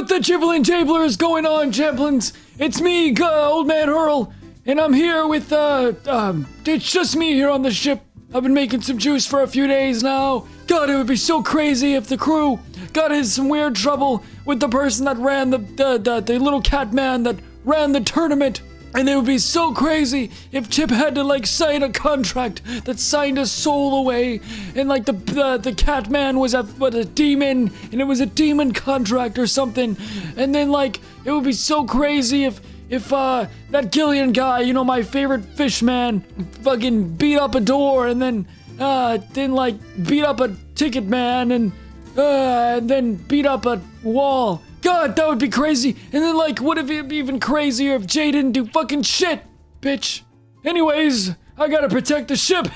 what the Chiblin Tabler is going on, Champlins? It's me, uh, Old Man Hurl, and I'm here with, uh, um, it's just me here on the ship. I've been making some juice for a few days now. God, it would be so crazy if the crew got in some weird trouble with the person that ran the, the, the, the little cat man that ran the tournament. And it would be so crazy if Chip had to like sign a contract that signed his soul away, and like the the, the cat man was a a demon, and it was a demon contract or something, and then like it would be so crazy if if uh that Gillian guy, you know my favorite fish man, fucking beat up a door and then uh then like beat up a ticket man and uh and then beat up a wall. God, that would be crazy. And then, like, what if it'd be even crazier if Jay didn't do fucking shit, bitch? Anyways, I gotta protect the ship.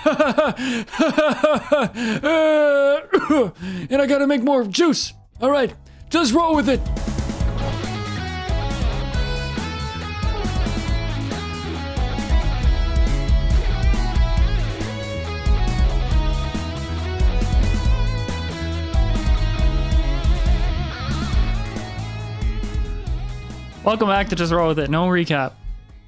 and I gotta make more juice. All right, just roll with it. Welcome back to Just Roll With It. No recap.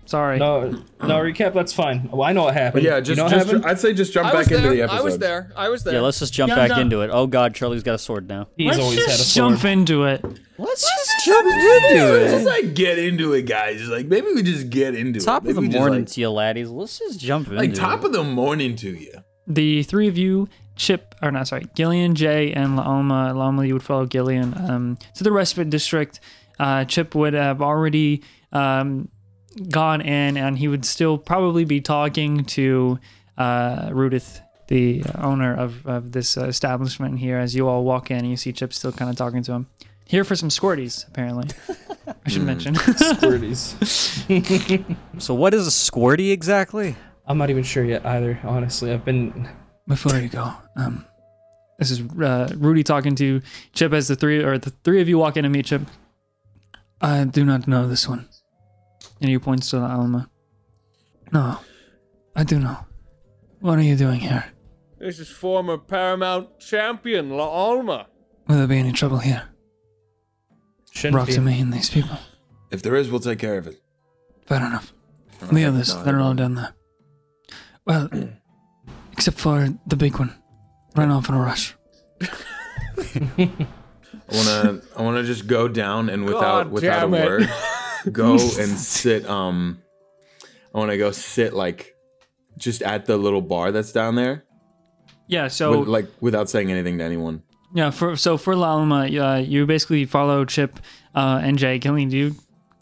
Sorry. No, no recap. That's fine. Well, I know what happened. Yeah, just, you know what just happened? I'd say just jump I was back into there. the episode. I was there. I was there. Yeah, let's just jump Yeah, back no. into it. Oh god, Charlie's got a sword now. He's Let's always had a sword. Let's just sword. jump into it. Let's just jump into it. Let's Just like get into it, guys. Like maybe we just get into it. Top it. of the Maybe we just, morning like, to you, laddies. Let's just jump into like top it. of the morning to you. The three of you, Chip, or not, sorry, Gillian, Jay, and Laoma. Laoma, you would follow Gillian um, to the respite district. Uh, Chip would have already um, gone in, and he would still probably be talking to uh, Rudith, the owner of, of this uh, establishment here. As you all walk in, you see Chip still kind of talking to him. Here for some squirties, apparently. I should mention. Squirties. So what is a squirty exactly? I'm not even sure yet either. Honestly, I've been. Before you go, um, this is uh, Rudy talking to Chip as the three or the three of you walk in to meet Chip. I do not know this one, and he points to the Alma. No, I do know. What are you doing here? This is former Paramount champion La Alma. Will there be any trouble here? Shouldn't Brought be. to me and these people. If there is, we'll take care of it. Fair enough. The others, they're all down there. Well, except for the big one. Ran off in a rush. I wanna I wanna just go down and without God without a it. word go and sit um I wanna go sit like just at the little bar that's down there. Yeah, so with, like without saying anything to anyone. Yeah, for so for Lalma, uh, you basically follow Chip uh, and Jay. Killing, do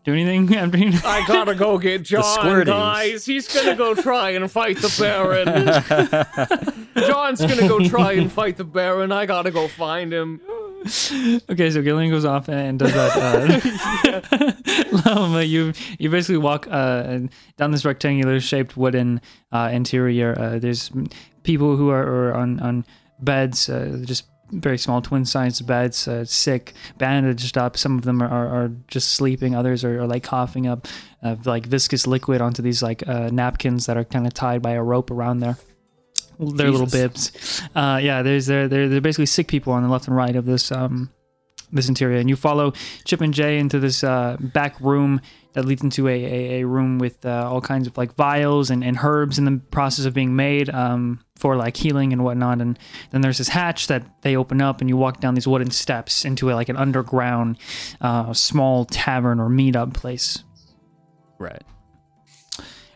do anything after you? I gotta go get John, guys. He's gonna go try and fight the Baron. John's gonna go try and fight the Baron. I gotta go find him. okay, so Gillian goes off and does that. Uh, Lalma, you you basically walk uh, down this rectangular shaped wooden uh, interior. Uh, there's people who are, are on on beds, uh, just very small twin sized beds, uh, sick, bandaged up. Some of them are, are, are just sleeping. Others are, are like coughing up uh, like viscous liquid onto these like uh, napkins that are kind of tied by a rope around their their little bibs. Uh, yeah, there's they're, they're they're basically sick people on the left and right of this um this interior, and you follow Chip and Jay into this uh, back room that leads into a, a, a room with uh, all kinds of like vials and, and herbs in the process of being made um, for like healing and whatnot. And then there's this hatch that they open up, and you walk down these wooden steps into a, like an underground uh, small tavern or meetup place. Right.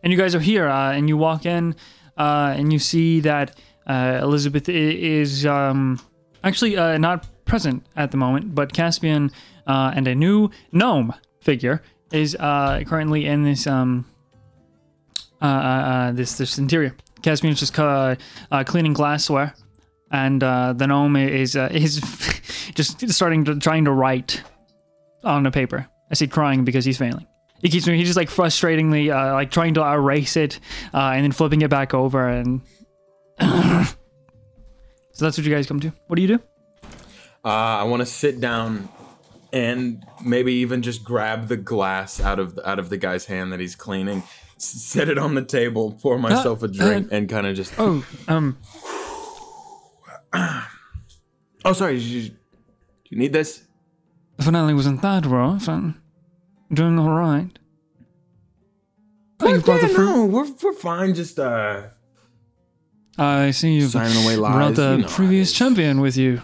and you guys are here uh, and you walk in uh, and you see that uh, elizabeth is um, actually uh, not present at the moment but caspian uh, and a new gnome figure is uh, currently in this um, uh, this this interior. Caspian is just cleaning glassware and the gnome is is just starting to trying to write on the paper. I say crying because he's failing he keeps he's just like frustratingly uh, like trying to erase it uh, and then flipping it back over and so that's what you guys come to what do you do Uh, I want to sit down and maybe even just grab the glass out of out of the guy's hand that he's cleaning, s- set it on the table, pour myself a drink, and kind of just. oh um Oh, sorry. You, you need this? The finale wasn't that rough, and doing all right. Oh, you brought the fruit. no, we're we're fine. Just uh, I see you've signing away lies. brought the you know previous champion with you.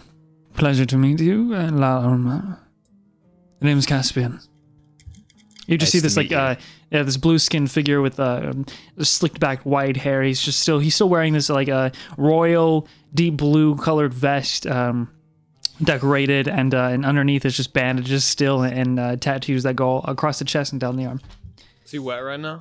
Pleasure to meet you, uh, La Orma. The name's Caspian. You just Nice see this like uh yeah this blue skinned figure with uh um, slicked back white hair. He's just still he's still wearing this like a uh, royal deep blue colored vest um decorated and uh, and underneath is just bandages still and uh, tattoos that go across the chest and down the arm. Is he wet right now?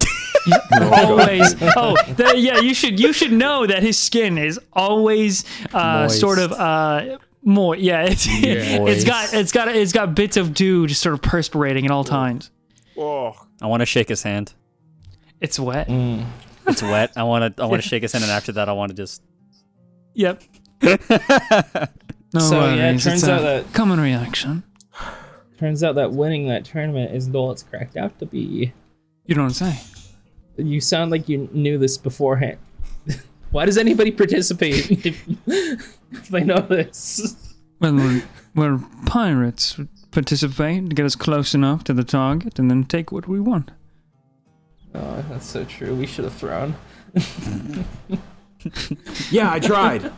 always oh the, yeah you should you should know that his skin is always uh sort of uh more yeah it's it's got it's got it's got bits of dew just sort of perspirating at all times Oh, I want to shake his hand. it's wet It's wet. I want to. I want to shake his hand, and after that, I want to just. yep no So, yeah, it turns it's a out that- common reaction Turns out that winning that tournament isn't all it's cracked out to be. you don't say You sound like you knew this beforehand. Why does anybody participate if, if they know this? well we're, we're pirates We participate to get us close enough to the target and then take what we want Oh, that's so true. We should have thrown. Yeah, I tried.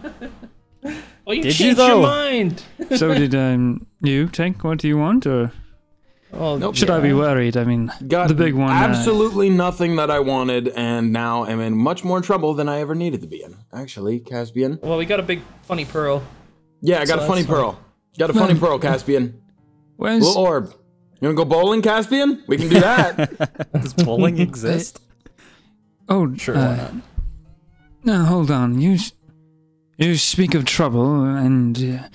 Oh, you Did changed you, your mind. so did um you Tank? what do you want or Oh, Nope. should I be worried I mean Got the big one uh, Absolutely nothing that I wanted, and now am in much more trouble than I ever needed to be in. Actually, Caspian. Well, we got a big funny pearl. Yeah, I got So a funny that's fine. pearl. Got a funny pearl, Caspian. where's Little orb. You wanna go bowling, Caspian? We can do that. Does bowling exist? Oh, Sure, uh, why not? Now, hold on. You, s- you speak of trouble, and uh,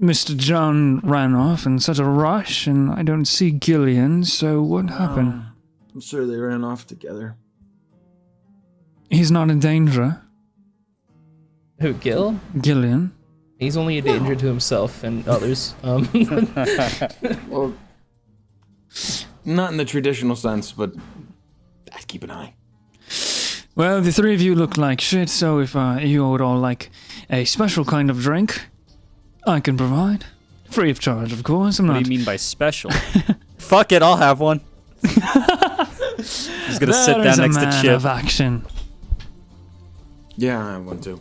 Mr. John ran off in such a rush, and I don't see Gillian. So what happened? I'm sure they ran off together. He's not in danger, Who, Gil? Gillian. He's only a danger to himself and others. Um, Well, not in the traditional sense, but I'd keep an eye. Well, the three of you look like shit. So if uh, you would all like a special kind of drink, I can provide, free of charge, of course. I'm What not. do you mean by special? Fuck it, I'll have one. He's gonna sit That down is a next to man Chip. of action. Yeah, I have one too.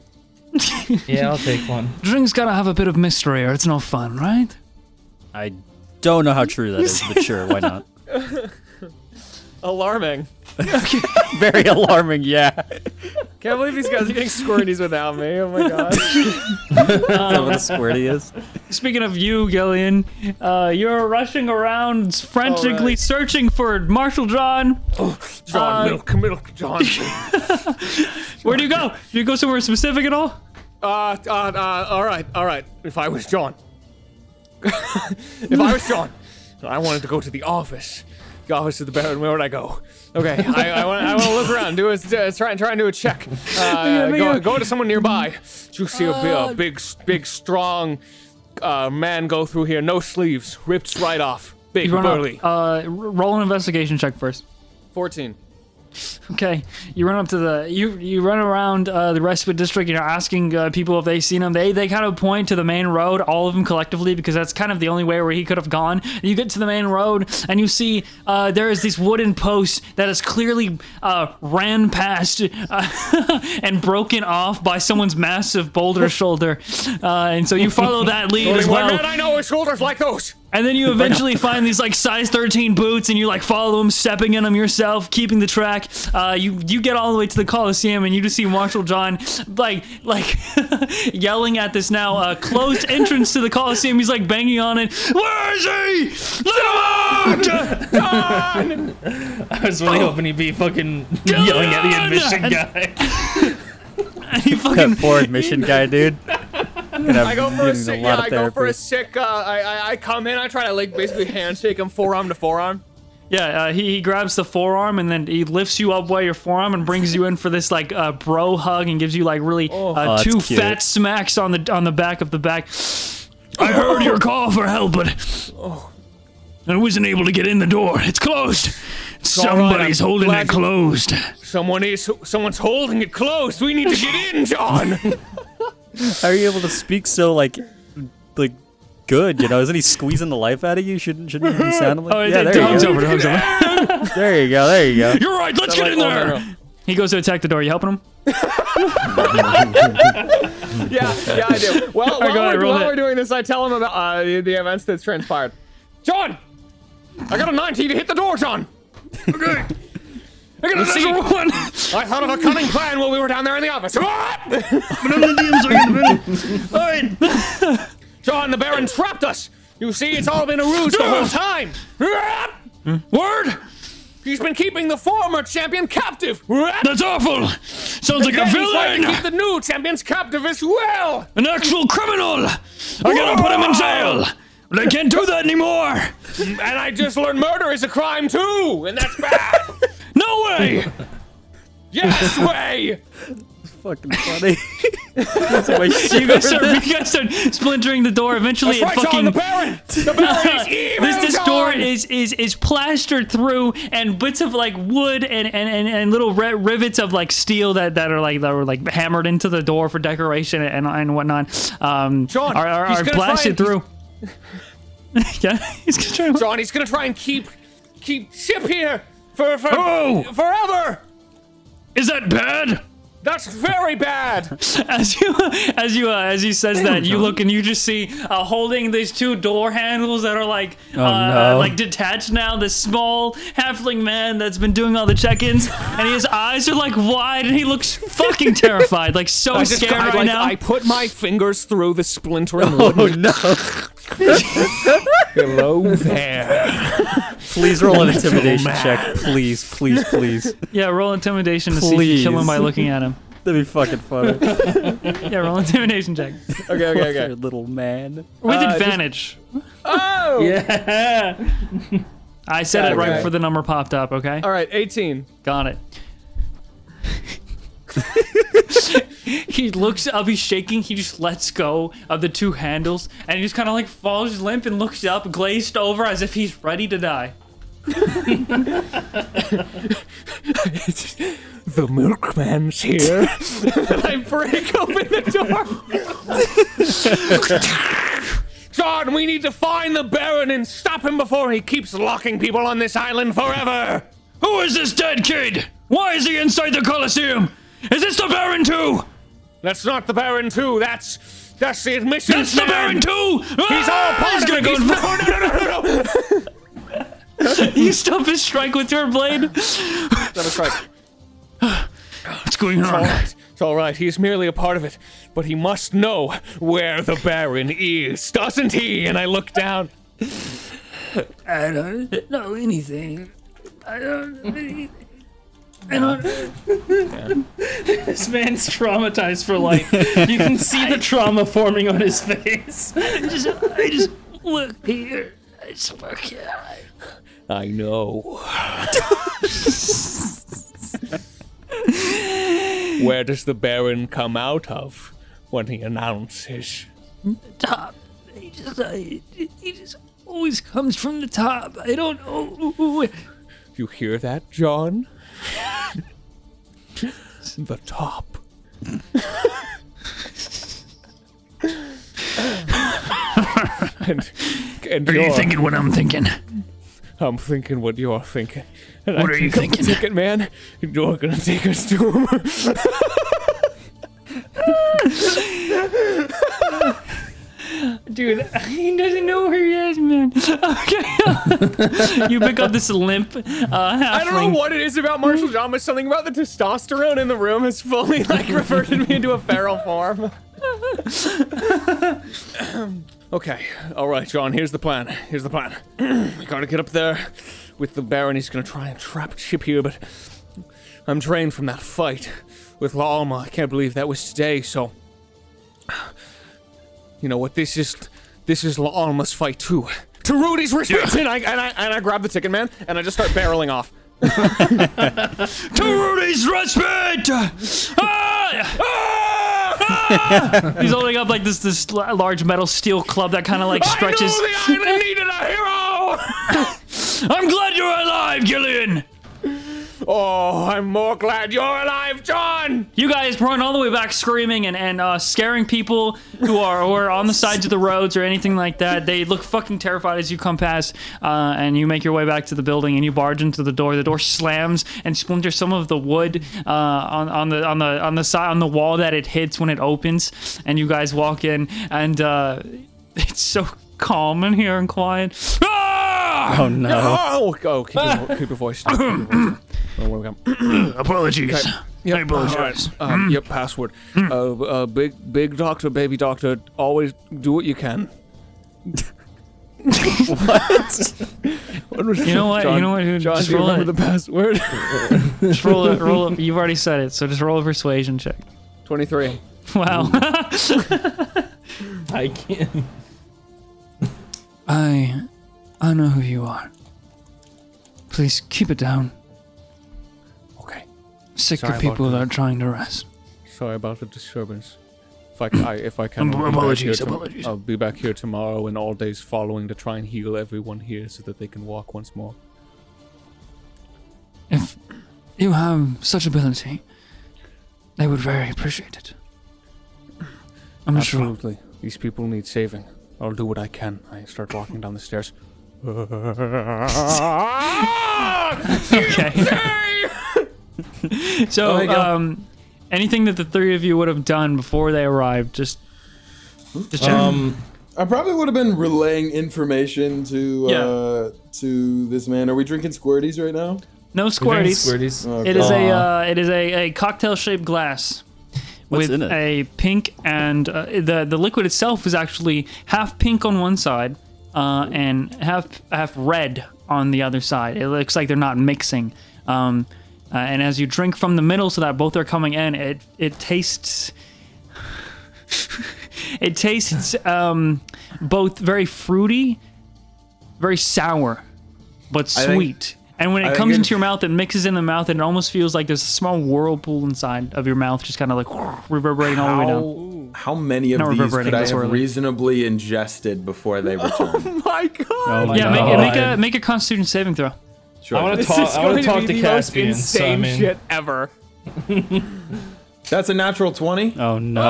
yeah, I'll take one. Drink's gotta have a bit of mystery, or it's no fun, right? I don't know how true that is, but sure, why not? alarming. Very alarming, yeah. Can't believe these guys are getting squirties without me. Oh my god. Is that what a squirty is? Speaking of you, Gillian, uh, you're rushing around frantically Alright. searching for Marshall John. John, Uh, milk, milk, John. Where do you go? Do you go somewhere specific at all? Uh, uh, uh, all right, all right. If I was John, if I was John, I wanted to go to the office, office of the Baron. Where would I go? Okay, I, I want, I to look around, do a, uh, try and try and do a check. Uh, go, go to someone nearby. You see a, a big, big, strong uh, man go through here? No sleeves, ripped right off. Big, burly. uh, roll an investigation check first. Fourteen. Okay, you run up to the you you run around uh, the respite district. You're asking uh, people if they've seen him. They they kind of point to the main road, all of them collectively, because that's kind of the only way where he could have gone. You get to the main road and you see uh, there is this wooden post that is clearly uh, ran past uh, and broken off by someone's massive boulder shoulder, uh, and so you follow that lead as well. man I know with shoulders like those. And then you eventually find these like size 13 boots, and you like follow them, stepping in them yourself, keeping the track. Uh, you you get all the way to the Coliseum, and you just see Marshall John like like yelling at this now uh, closed entrance to the Coliseum. He's like banging on it. Where is he? Let him out! I was really hoping he'd be fucking yelling at the admission guy. and he That fucking poor admission guy, dude. I go for a sick. Yeah, I go for a sick. Uh, I, I I come in. I try to like basically handshake him forearm to forearm. Yeah, uh, he, he grabs the forearm and then he lifts you up by your forearm and brings you in for this like uh, bro hug and gives you like really uh, Oh, that's two cute. fat smacks on the on the back of the back. I heard your call for help, but I wasn't able to get in the door. It's closed. all right, Somebody's I'm holding glad it you- closed. Someone is. Someone's holding it closed. We need to get in, John. How are you able to speak so like, like, good, you know. Isn't he squeezing the life out of you? Shouldn't shouldn't he be sounding like? Oh, yeah, the there dog's you go. over. The dog's over. There you go. There you go. You're right. Let's get like in Old there. Man He goes to attack the door. You helping him? Yeah, yeah, I do. Well, while, go ahead, we're, while we're doing this, I tell him about uh, the, the events that's transpired. John, I got a 19 to hit the door, John. Okay. I got a see- one. I thought of a cunning plan while we were down there in the office. But I'm the DM, so I the minute. All right. John, the Baron trapped us. You see, it's all been a ruse the whole time. Word. He's been keeping the former champion captive. That's awful. Sounds like a Then he's trying to villain. keep the new champions captive as well. An actual criminal. I gotta put him in jail. But I can't do that anymore. And I just learned murder is a crime too, and that's bad. No way. yes, way. Fucking funny. That's my You guys, start, you guys start splintering the door. Eventually, That's it right, fucking. John, the Baron. The Baron is evil. this this door is is is plastered through and bits of like wood and and, and, and little ri- rivets of like steel that, that are like that were like hammered into the door for decoration and and whatnot. Um, John, are, are, he's are gonna try blasted and- through. yeah, he's gonna try. John, he's gonna try and keep keep Chip here for for Oh! forever. Is that bad? That's very bad. As you as you uh, as he says that, you look and you just see uh, holding these two door handles that are like uh, no. like detached now. This small halfling man that's been doing all the check-ins, and his eyes are like wide, and he looks fucking terrified, like so I just scared I, right like, now. I put my fingers through the splintering wood. Oh no! Hello there. Please roll an intimidation check, please, please, please. yeah, roll intimidation to see if you kill him by looking at him. That'd be fucking funny. Yeah, roll intimidation check Okay, okay, There, okay. little man. with Uh, just- advantage. Oh. Yeah. I said it right Okay. before the number popped up. Okay. All right, 18. Got it. he looks up, he's shaking, he just lets go of the two handles, and he just kind of like falls limp and looks up, glazed over as if he's ready to die. The milkman's here. I break open the door. John, we need to find the Baron and stop him before he keeps locking people on this island forever. Who is this dead kid? Why is he inside the Colosseum? Is this the Baron too? That's not the Baron too. That's that's the admission. That's the Baron too! He's all part He's gonna go. He's- no, no, no, no, no. you stump his strike with your blade. That's right. What's going on? right. It's all right. He's merely a part of it, but he must know where the Baron is, doesn't he? And I look down. I don't know anything. I don't. I don't. this man's traumatized for life. You can see the trauma forming on his face. I just, I just work here. I just work here. I know. Where does the Baron come out of when he announces? Top. He just, uh, he just always comes from the top. I don't know. You hear that, John? the top. and and Are you you're- thinking what I'm thinking? I'm thinking what you're thinking. And What I are you think I'm thinking? Ticket man, you're gonna take us to him. Dude, he doesn't know where he is, man. Okay. you pick up this limp uh. I don't know what it is about Marshall John, but something about the testosterone in the room has fully like reverted me into a feral form. Okay, all right, John. Here's the plan. Here's the plan. we gotta get up there with the Baron. He's gonna try and trap Chip here, but I'm drained from that fight with La Alma. I can't believe that was today. So, you know what? This is this is La Alma's fight too. To Rudy's respect, and I and I and I grab the ticket man and I just start barreling off. To Rudy's respite! Ah! Ah! He's holding up like this this large metal steel club that kind of like stretches. I knew the island needed a hero. I'm glad you're alive, Gillian. Oh, I'm more glad you're alive, John! You guys run all the way back screaming and, and uh, scaring people who are who are on the sides of the roads or anything like that. They look fucking terrified as you come past, uh, and you make your way back to the building and you barge into the door. The door slams and splinters some of the wood uh, on, on the on the on the side on the wall that it hits when it opens, and you guys walk in and uh, it's so calm in here and quiet. Oh no. Oh, oh keep, your, keep your voice down. Keep your voice. Oh, where we go. Apologies. Yep. I apologize. all right. Um, Yep. Password. Uh, uh, big, big doctor, baby doctor. Always do what you can. what? what was You know what? You know what, dude? John, Just do you roll remember it. the password? Just roll it. Roll it. You've already said it, so just roll a persuasion check. Twenty-three. Wow. I can't. I. I know who you are. Please keep it down. Okay. Sick Sorry of people that. are trying to rest. Sorry about the disturbance. If I, I if I can, I'll be back Apologies, apologies. I'll be back here tomorrow and all days following to try and heal everyone here so that they can walk once more. If you have such ability, they would very appreciate it. I'm sure. Absolutely. These people need saving. I'll do what I can. I start walking down the stairs. okay. so, Oh, um, anything that the three of you would have done before they arrived, just, just. Um, I probably would have been relaying information to Yeah. uh to this man. Are we drinking squirties right now? no we're squirties. Squirties. It is a uh, it is a, a cocktail shaped glass What's with a pink and uh, the the liquid itself is actually half pink on one side uh, and half half red on the other side. It looks like they're not mixing. Um, uh, and as you drink from the middle, so that both are coming in, it it tastes. it tastes um, both very fruity, very sour, but I think- sweet. and when it think comes into your mouth, it mixes in the mouth, and it almost feels like there's a small whirlpool inside of your mouth, just kind of like reverberating all the way down. How, how many of Not these could I have swirling. reasonably ingested before they oh return? My God. Oh my Yeah, make, God. make a make a Constitution saving throw. Sure. I want to talk. I want to talk to the most Caspian. So, I mean, shit ever. That's a natural 20. Oh no.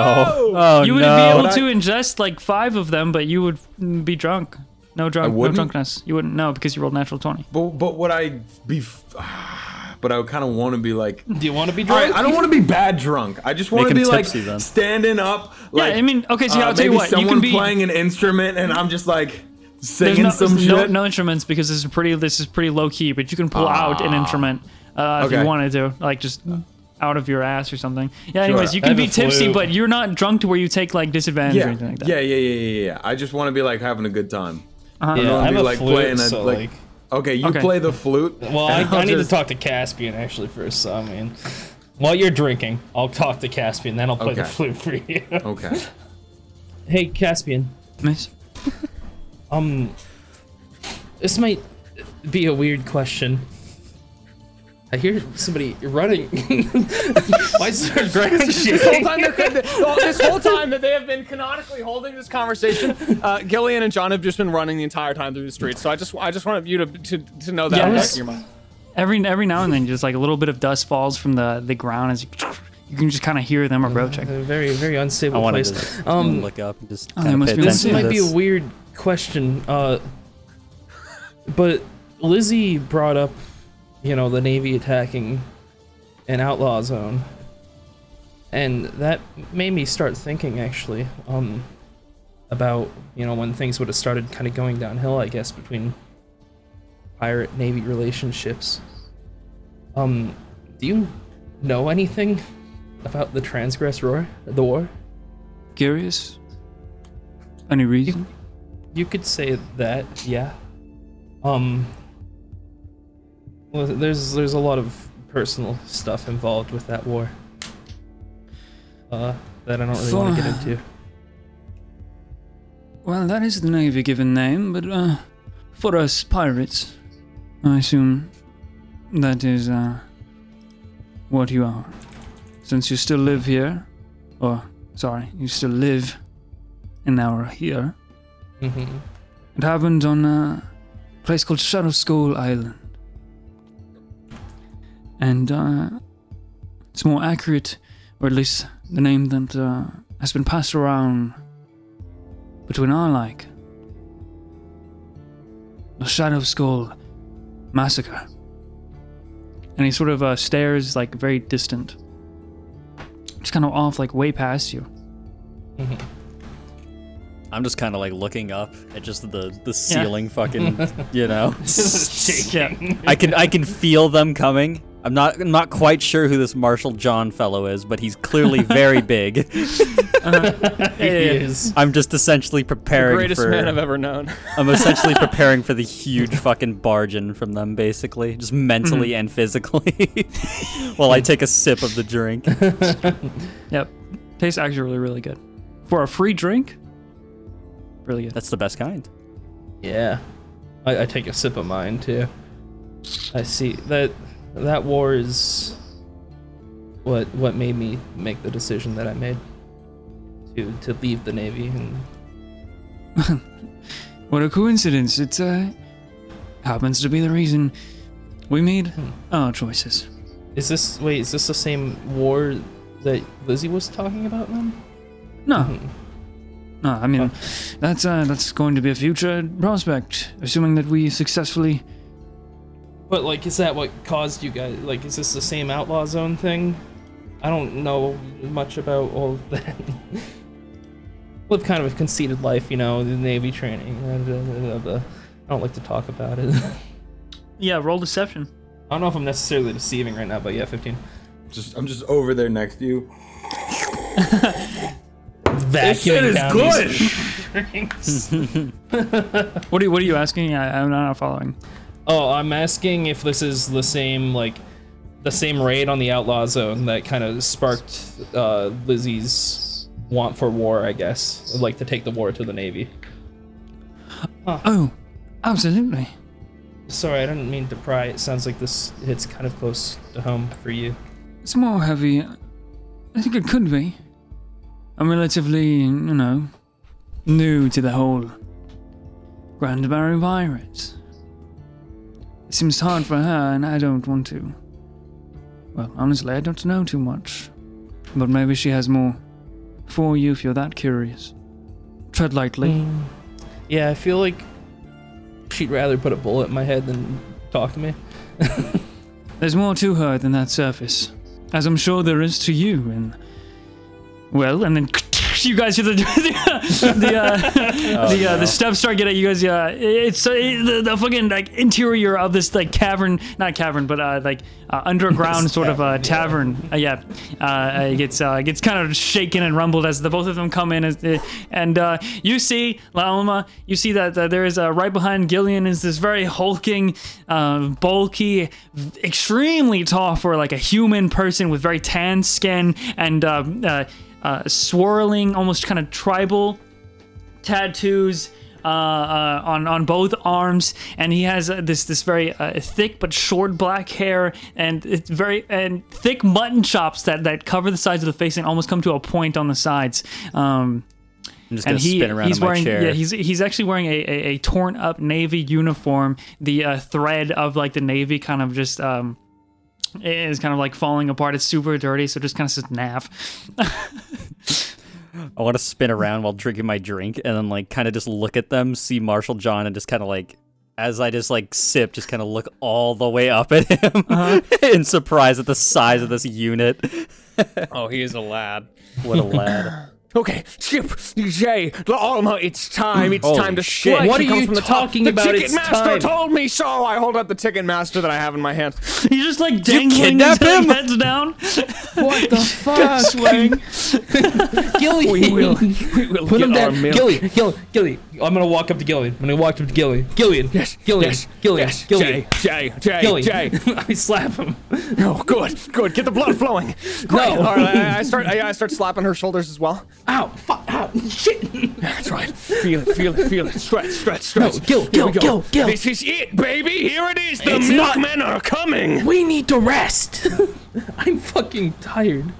Oh You would no. be able But I- to ingest like five of them, but you would be drunk. No drunk, no drunkenness. You wouldn't know because you rolled natural twenty. But, but would I be. F- but I would kind of want to be like. do you want to be All right, drunk? I don't want to be bad drunk. I just want to him be like then. standing up. Like, I mean, okay, so uh, I'll tell you maybe what, you can someone be- playing an instrument and I'm just like singing no, some there's no, shit. no instruments because this is pretty. This is pretty low key, but you can pull out an instrument uh, if you wanted to, like just out of your ass or something. Yeah. Anyways, you can be tipsy, flute. but you're not drunk to where you take like disadvantage or anything like that. yeah, yeah, yeah, yeah, yeah. I just want to be like having a good time. Uh-huh. Yeah, wanna I have be, a like, flute, playing a- like- like. Okay, you Okay. play the flute. Well, I, I'll need just- to talk to Caspian actually first. So I mean, while you're drinking, I'll talk to Caspian, then I'll play the flute for you. Okay. hey, Caspian. Miss? Um, this might be a weird question. I hear somebody running. Why is there ground This whole time, they're- this whole time that they have been canonically holding this conversation, uh, Gillian and John have just been running the entire time through the streets. So I just, I just wanted you to, to, to know that. in the back Yes. of your mind. Every every now and then, just like a little bit of dust falls from the the ground as you. You can just kind of hear them approaching. A very, very unstable wanted place. to Um, look up and just Oh, kind of must pay be This attention to might be a weird question, uh, but Lizzie brought up, you know, the Navy attacking an outlaw zone, and that made me start thinking actually, um, about you know when things would have started kind of going downhill, I guess between pirate Navy relationships. Um, do you know anything about the transgress war? The war? Curious? Any reason? You could say that, yeah. Um. Well, there's there's a lot of personal stuff involved with that war. Uh, that I don't really want to get into. Well, that is the Navy given name, but uh, for us pirates, I assume that is uh, what you are. Since you still live here, or sorry, you still live and now are here. hmm It happened on a place called Shadow Skull Island. And uh, it's more accurate, or at least the name that uh, has been passed around between our like the Shadow Skull massacre. And he sort of uh, stares like very distant, just kind of off, like way past you. I'm just kind of like looking up at just the the ceiling, fucking, you know. Yeah. I can I can feel them coming. I'm not I'm not quite sure who this Marshall John fellow is, but he's clearly very big. Uh-huh. He is. I'm just essentially preparing Greatest for. man I've ever known. I'm essentially preparing for the huge fucking bargain from them, basically, just mentally mm-hmm. and physically, while I take a sip of the drink. Yep. Tastes actually really, really good. For a free drink, really good. That's the best kind. Yeah. I, I take a sip of mine too. I see that that war is what what made me make the decision that I made to to leave the navy and What a coincidence. it uh, happens to be the reason we made our choices. is this wait is this the same war that Lizzie was talking about then? No. No, I mean, that's, uh, that's going to be a future prospect, assuming that we successfully. But like, is that what caused you guys? Like, is this the same outlaw zone thing? I don't know much about all of that. Live kind of a conceited life, you know, the navy training. uh, blah, blah, blah, blah. I don't like to talk about it. Yeah, roll deception. I don't know if I'm necessarily deceiving right now, but yeah, 15. Just I'm just over there next to you. Vacuuming is down good. these drinks. What are you, what are you asking? I, I'm not following. Oh, I'm asking if this is the same, like, the same raid on the outlaw zone that kind of sparked uh, Lizzie's want for war, I guess. Like to take the war to the navy. Oh, absolutely. Sorry, I didn't mean to pry. It sounds like this hits kind of close to home for you. It's more heavy. I think it could be. I'm relatively, you know, new to the whole Grand Barry Pirates. It seems hard for her, and I don't want to. Well, honestly, I don't know too much. But maybe she has more for you if you're that curious. Tread lightly. Hmm. Yeah, I feel like she'd rather put a bullet in my head than talk to me. There's more to her than that surface, as I'm sure there is to you. And well, and then you guys hear the the the, uh, the, uh, the steps start getting you guys. Uh, it's uh, the, the fucking like interior of this like cavern, not cavern, but uh, like uh, underground sort of uh, tavern. Uh, yeah, uh, it gets uh, gets kind of shaken and rumbled as the both of them come in, as, uh, and uh, you see Laoma. You see that uh, there is uh, right behind Gillian is this very hulking, uh, bulky, extremely tall for like a human person with very tan skin and uh, uh, uh, swirling, almost kind of tribal tattoos uh, uh, on on both arms, and he has uh, this this very uh, thick but short black hair, and it's very and thick mutton chops that that cover the sides of the face and almost come to a point on the sides. Um, I'm just and he spin around he's wearing chair. yeah he's he's actually wearing a, a, a torn up navy uniform. The uh, thread of like the navy kind of just um is kind of like falling apart. It's super dirty, so just kind of says nav. I want to spin around while drinking my drink and then like kind of just look at them, see Marshall John, and just kind of like, as I just like sip, just kind of look all the way up at him Uh-huh. in surprise at the size of this unit. Oh, he is a lad. What a lad. Okay, Chip, Jay, Alma, it's time. It's Holy time to shit. strike. What He are comes you from the top. talking the about? Ticket It's master time. told me so. I hold up the ticket master that I have in my hand. He's just like dangling kidnap his him? heads down. What the fuck? Swing. Gilly. We will. We will Put get him our down. milk. Gilly, Gilly, Gilly. I'm gonna walk up to Gillian. I'm gonna walk up to Gillian. Gillian. Yes, Gillian. yes, Gillian. yes. Gillian. Jay, Jay, Jay, Gillian. Jay. I slap him. Oh, good, good. Get the blood flowing. Great. All right, I, I start. I, I start slapping her shoulders as well. Ow! Fuck! Ow! Shit! That's right. Feel it, feel it, feel it. Stretch, stretch, stretch. Gil, Here Gil, we go. Gil, Gil. This is it, baby. Here it is. The It's not- milkmen are coming. We need to rest. I'm fucking tired.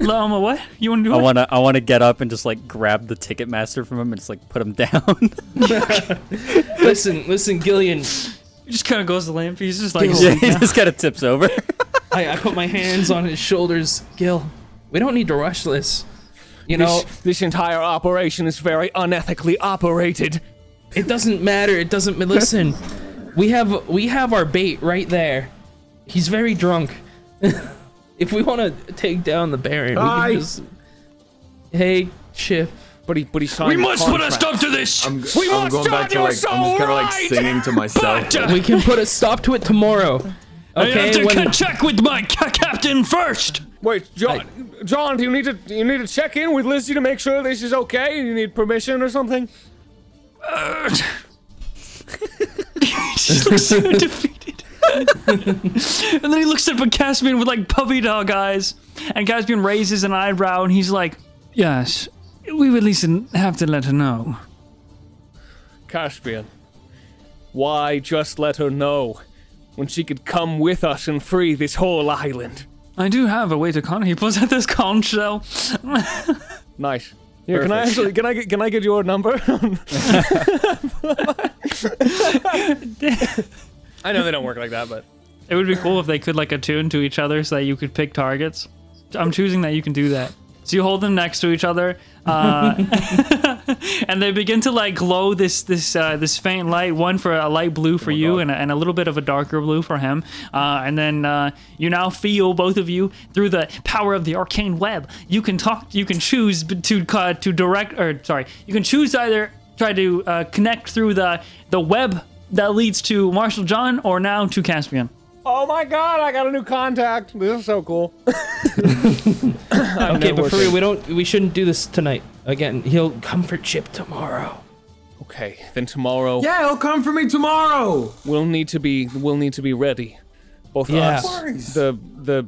Lama, what? You want to do I it? wanna I wanna get up and just like grab the ticket master from him and just like put him down. Listen, listen, Gillian. He just kind of goes to lamp. He's just like, Gil. yeah, he just kind of tips over. I, I put my hands on his shoulders. Gil, we don't need to rush this. You know, This, this entire operation is very unethically operated. it doesn't matter. It doesn't listen. We have we have our bait right there. He's very drunk. if we want to take down the Baron, Hi. we can just. Hey, Chip. But he, but he signed We a must put a stop to this. I'm, We I'm must going back start to your like I'm just kind of like soul singing to myself. But, uh, We can put a stop to it tomorrow. Okay, I Okay, have to when- check with my ca- captain first. Wait, John, John, do you need to you need to check in with Lizzie to make sure this is okay? You need permission or something? he just looks so defeated. and then he looks up at Caspian with like puppy dog eyes. And Caspian raises an eyebrow and he's like, Yes, we would at least have to let her know. Caspian, why just let her know when she could come with us and free this whole island? I do have a way to con. He pulls out this conch shell. Nice. Here, can I actually can I get can I get your number? I know they don't work like that, but It would be cool if they could like attune to each other so that you could pick targets. I'm choosing that you can do that. So you hold them next to each other, uh, and they begin to like glow this this uh, this faint light. One for a light blue for you, and a, and a little bit of a darker blue for him. Uh, and then uh, you now feel both of you through the power of the arcane web. You can talk. You can choose to uh, to direct or sorry. You can choose to either try to uh, connect through the the web that leads to Marshall John or now to Caspian. Oh my god, I got a new contact. This is so cool. Okay, but for real, we don't. We shouldn't do this tonight. Again, he'll comfort Chip tomorrow. Okay, then tomorrow Yeah, he'll come for me tomorrow. we'll need to be we'll need to be ready. Both Yeah. us, the the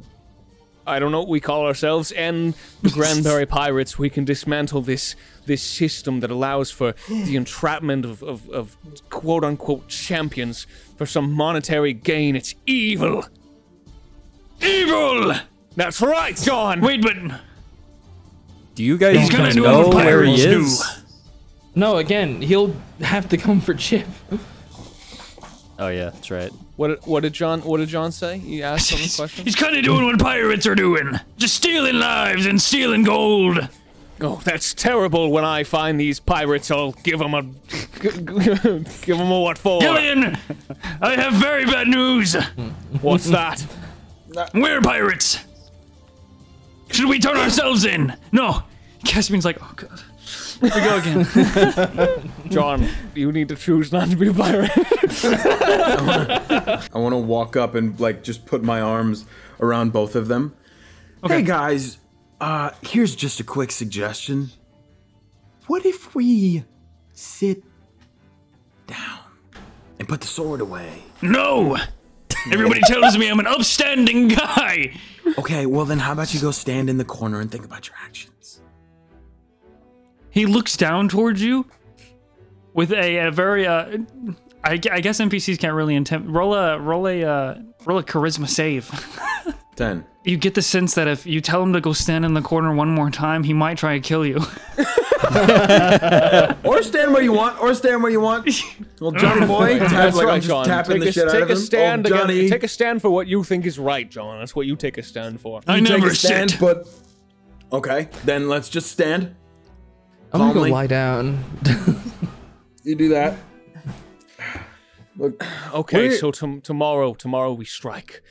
I don't know what we call ourselves, and the Granbury Pirates. We can dismantle this this system that allows for the entrapment of, of, of quote unquote champions for some monetary gain. It's evil. Evil! That's right, John. Wait, but Do you guys He's gonna know where he pirates is? No, again, he'll have to come for Chip. Oh yeah, that's right. What did, what did John what did John say? He asked some question. he's kind of doing what pirates are doing. Just stealing lives and stealing gold. Oh, that's terrible. When I find these pirates, I'll give them a give them a what for? Gillian, I have very bad news. What's that? We're pirates. Should we turn ourselves in? No. Caspian's like, oh god. Here we go again. John, you need to choose not to be a pirate. I want to walk up and like just put my arms around both of them. Hey guys, uh, here's just a quick suggestion. What if we sit down and put the sword away? no. Everybody tells me I'm an upstanding guy. Okay, well then how about you go stand in the corner and think about your actions? He looks down towards you with a, a very uh I, I guess NPCs can't really intim- roll a roll a uh, roll a charisma save. Ten. You get the sense that if you tell him to go stand in the corner one more time, he might try to kill you. Or stand where you want, or stand where you want. Well, Johnny boy, tap, That's like I'm right, just John. tapping Take the a, shit out take of a him. stand oh, Johnny, again. Take a stand for what you think is right, John. That's what you take a stand for. I you take never a stand, sit. but okay, then let's just stand. I'm gonna go Calmly. lie down. You do that. Look, Okay, Wait. so tom- tomorrow, tomorrow we strike.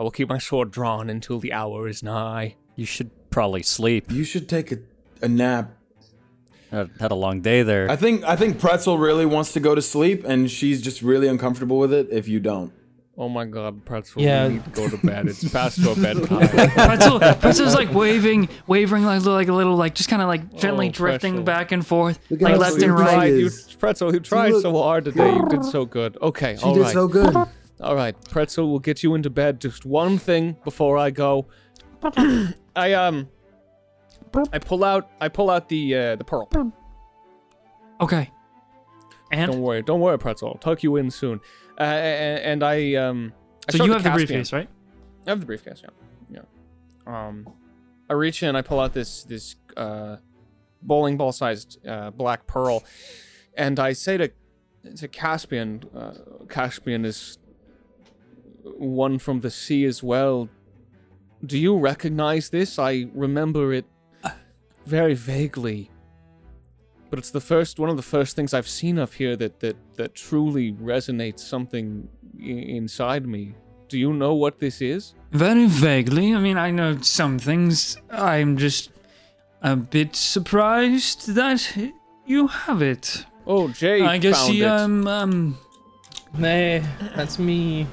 I will keep my sword drawn until the hour is nigh. You should probably sleep. you should take a, a nap. I had a long day there. I think I think Pretzel really wants to go to sleep, and she's just really uncomfortable with it. If you don't, Oh my God, Pretzel, Yeah. we need to go to bed. It's past your bedtime. Pretzel, Pretzel's like waving, wavering like, like a little, like just kind of like gently Oh, drifting Pretzel. back and forth, at like how left sweet and right. is. You, Pretzel, you tried look- so hard today. You did so good. Okay, she all did right. so good. All right, Pretzel will get you into bed. Just one thing before I go. I um, I pull out, I pull out the uh, the pearl. Okay. And Don't worry, don't worry, Pretzel. I'll tuck you in soon. Uh, and, and I um, I so you have the Caspian. briefcase, right? I have the briefcase. Yeah, yeah. Um, I reach in, I pull out this this uh, bowling ball sized uh, black pearl, and I say to to Caspian, uh, Caspian is one from the sea as well. Do you recognize this? I remember it very vaguely. But it's the first one of the first things I've seen of here that that that truly resonates something I- inside me. Do you know what this is? Very vaguely. I mean, I know some things. I'm just a bit surprised that you have it. Oh, Jay I guess found he, it. um, um, Nah, that's me.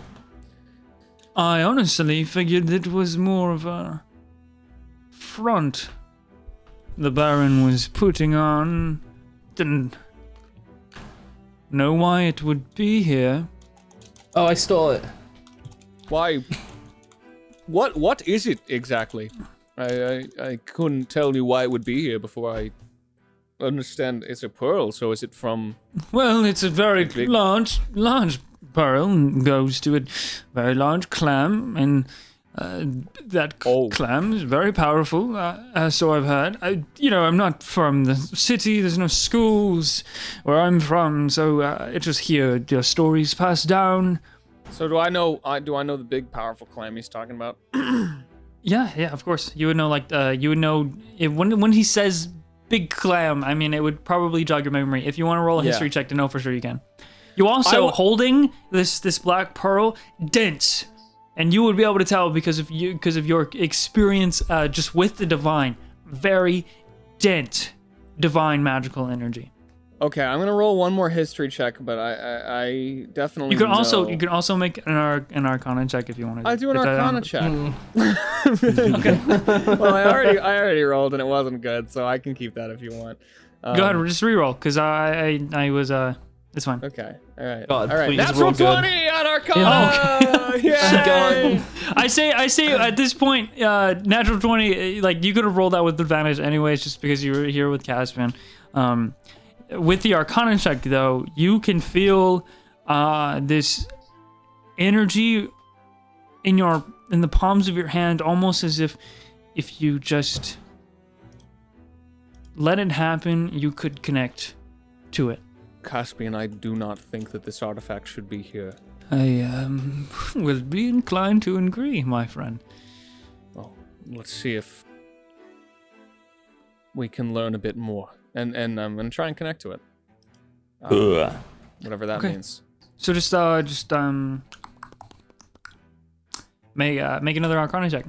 I honestly figured it was more of a front the Baron was putting on. Didn't know why it would be here. Oh, I stole it. Why? What what is it exactly? I, I I couldn't tell you why it would be here before I understand. It's a pearl, so is it from? Well, it's a very Big- large, large pearl and goes to a very large clam, and uh, that Oh. clam is very powerful. Uh, uh, so I've heard. I, you know, I'm not from the city. There's no schools where I'm from, so uh, I just hear your stories passed down. So do I know? I do I know the big powerful clam he's talking about? Yeah, yeah, of course. You would know, like, uh, you would know if, when when he says big clam. I mean, it would probably jog your memory. If you want to roll a Yeah. history check to know for sure, you can. You also w- holding this this black pearl dense, and you would be able to tell because of you because of your experience uh, just with the divine, very dense, divine magical energy. Okay, I'm gonna roll one more history check, but I I, I definitely. You can also you can also make an ar- an arcana check if you want to. I do an Arcana check. well, I already I already rolled and it wasn't good, so I can keep that if you want. Um, Go ahead, just re-roll because I, I I was uh it's fine. Okay. All right. God, All right. please Natural roll good. twenty on Arcana. Yay! I say, I say, at this point, uh, natural twenty, uh, like you could have rolled that with advantage anyways, just because you were here with Caspian. Um, with the Arcana check, though, you can feel uh, this energy in your in the palms of your hand, almost as if if you just let it happen, you could connect to it. Caspian, I do not think that this artifact should be here. I um, will be inclined to agree, my friend. Well, let's see if we can learn a bit more, and and I'm gonna try and connect to it. Um, whatever that Okay. means. So just uh just um make uh, make another Arcana check.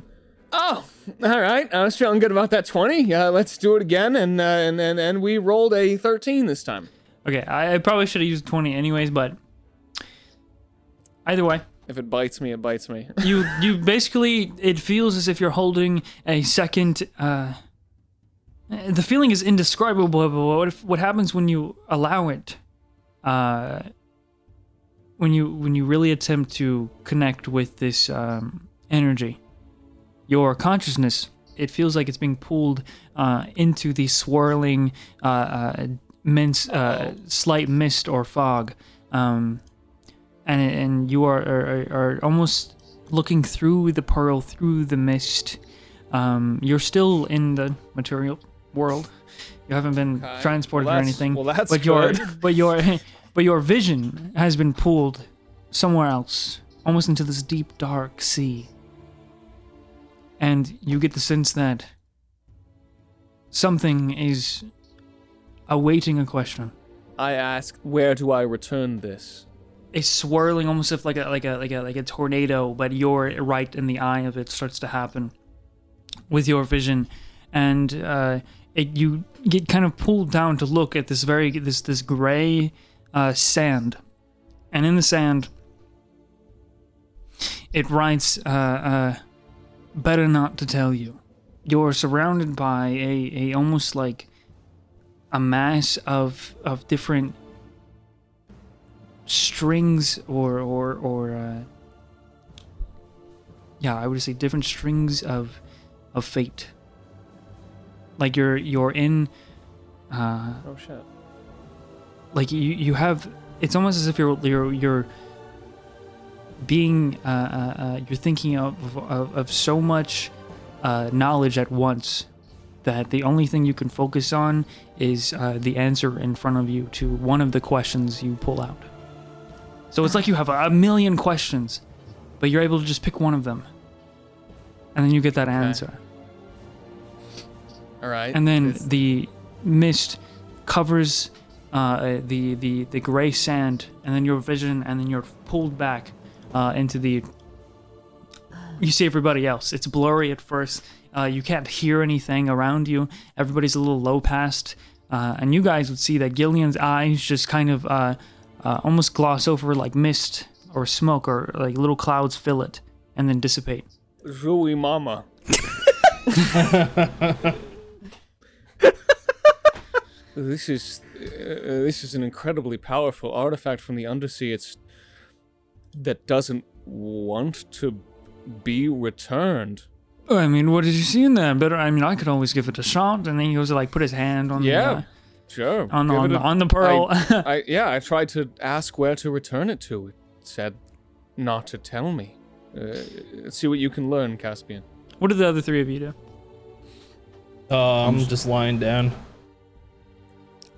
Oh, all right. I was feeling good about that twenty. Uh, let's do it again, and uh, and and and we rolled a thirteen this time. Okay, I, I probably should have used twenty anyways, but either way, If it bites me, it bites me. you you basically it feels as if you're holding a second. Uh, the feeling is indescribable. But what if, what happens when you allow it? Uh, when you when you really attempt to connect with this um, energy, your consciousness it feels like it's being pulled uh, into the swirling, uh, uh, mince, uh, slight mist or fog, um, and and you are, are are almost looking through the pearl, through the mist. Um, you're still in the material world. You haven't been Okay. transported Well, or anything. well, that's but your but your but your vision has been pulled somewhere else, almost into this deep dark sea. And you get the sense that something is awaiting a question. I asked, where do I return this? It's swirling almost if like a like a like a like a tornado but you're right in the eye of it starts to happen with your vision and uh it, you get kind of pulled down to look at this very this this gray uh sand and in the sand it writes uh uh better not to tell you you're surrounded by a a almost like a mass of of different strings or or or uh, yeah, I would say different strings of of fate. Like you're you're in uh Oh shit. like you you have it's almost as if you're you're you're being uh, uh, uh you're thinking of, of of so much uh knowledge at once that the only thing you can focus on is uh, the answer in front of you to one of the questions you pull out. So it's like you have a million questions, but you're able to just pick one of them, and then you get that answer. All right. and then It's- the mist covers uh, the the the gray sand, and then your vision, and then you're pulled back uh, into the. You see everybody else. It's blurry at first. Uh, you can't hear anything around you. Everybody's a little low past, uh, and you guys would see that Gillian's eyes just kind of uh, uh, almost gloss over like mist or smoke, or like little clouds fill it, and then dissipate. Rui Mama. this is uh, this is an incredibly powerful artifact from the undersea. It's that doesn't want to be returned. I mean, what did you see in there? Better. I mean, I could always give it a shot. And then he goes to like put his hand on Yeah, the, sure. uh, on, on, the a- on the pearl. I, I yeah, I tried to ask where to return it to. It said not to tell me. Uh, see what you can learn, Caspian. what did the other three of you do? Uh, I'm just lying down.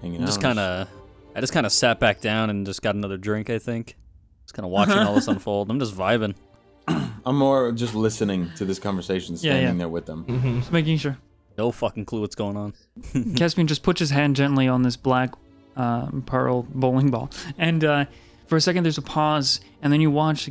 Hanging Just kind of, I just kind of sat back down and just got another drink. I think. Just kind of watching all this unfold. I'm just vibing. I'm more just listening to this conversation, standing yeah. there with them. Just making sure. No fucking clue what's going on. Caspian just puts his hand gently on this black um, pearl bowling ball, and uh, for a second there's a pause, and then you watch.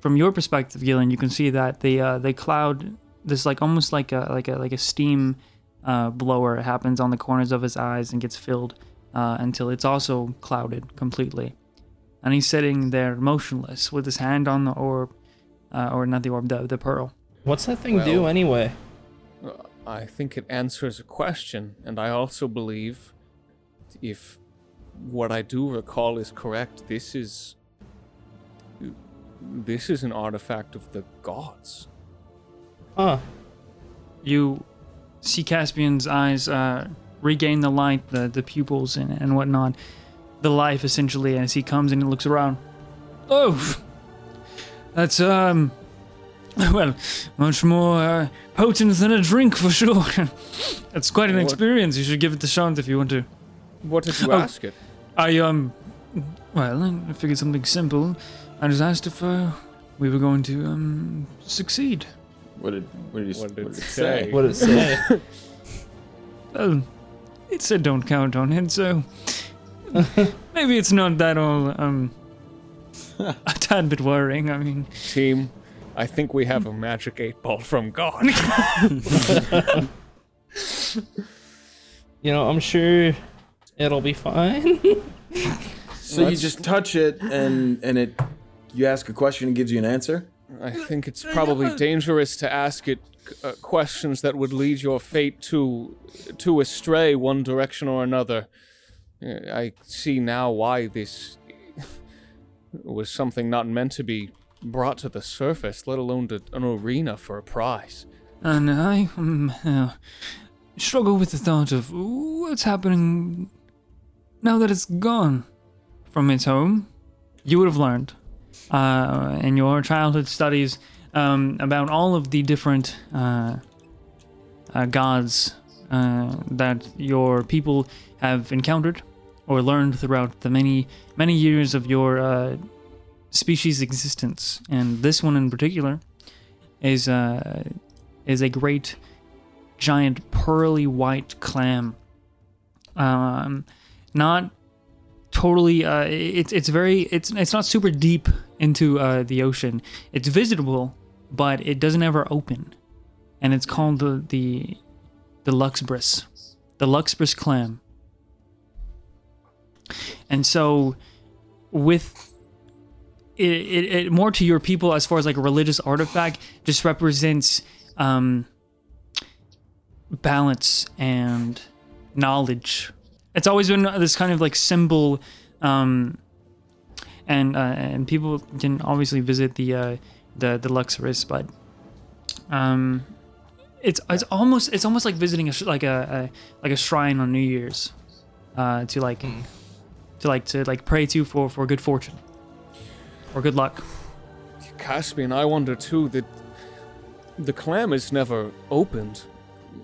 From your perspective, Gillian, you can see that the uh, the cloud, this like almost like a like a like a steam uh, blower happens on the corners of his eyes and gets filled uh, until it's also clouded completely, and he's sitting there motionless with his hand on the orb, uh, or not the orb, the the pearl. What's that thing do anyway? Uh, I think it answers a question, and I also believe, if what I do recall is correct, this is this is an artifact of the gods. Huh. you see Caspian's eyes uh, regain the light, the, the pupils and, and whatnot, the life essentially, as he comes and he looks around. Oh, that's, um, well, much more uh, potent than a drink for sure. That's quite an What- experience. You should give it a shot if you want to. What did you Oh. ask it? I, um, well, I figured something simple. I just asked if uh, we were going to, um, succeed. What did what did, he, What did what it did it say? say? What did it say? Well, it said don't count on it, so maybe it's not that all um a tad bit worrying. I mean, Team, I think we have a magic eight ball from God. you know, I'm sure it'll be fine. So you just touch it and and it you ask a question and gives you an answer? I think it's probably dangerous to ask it uh, questions that would lead your fate to to astray one direction or another. Uh, I see now why this was something not meant to be brought to the surface, let alone to an arena for a prize. and I um, uh, struggle with the thought of what's happening now that it's gone from its home. You would have learned uh, in your childhood studies um, about all of the different uh, uh, gods uh, that your people have encountered or learned throughout the many many years of your uh, species existence, and this one in particular is uh, is a great giant pearly white clam. Um, not totally. Uh, it's it's very it's it's not super deep into uh, the ocean. It's visitable, but it doesn't ever open, and it's called the the the Luxbris, the Luxbris clam. And so, with it, it, it more to your people as far as like a religious artifact, just represents um, balance and knowledge. It's always been this kind of like symbol, um, and uh, and people can obviously visit the uh, the the Luxbris, but um, it's it's almost it's almost like visiting a like a, a like a shrine on New Year's, uh, to like to like to like pray to for for good fortune or good luck. Caspian, I wonder too that the clam is never opened.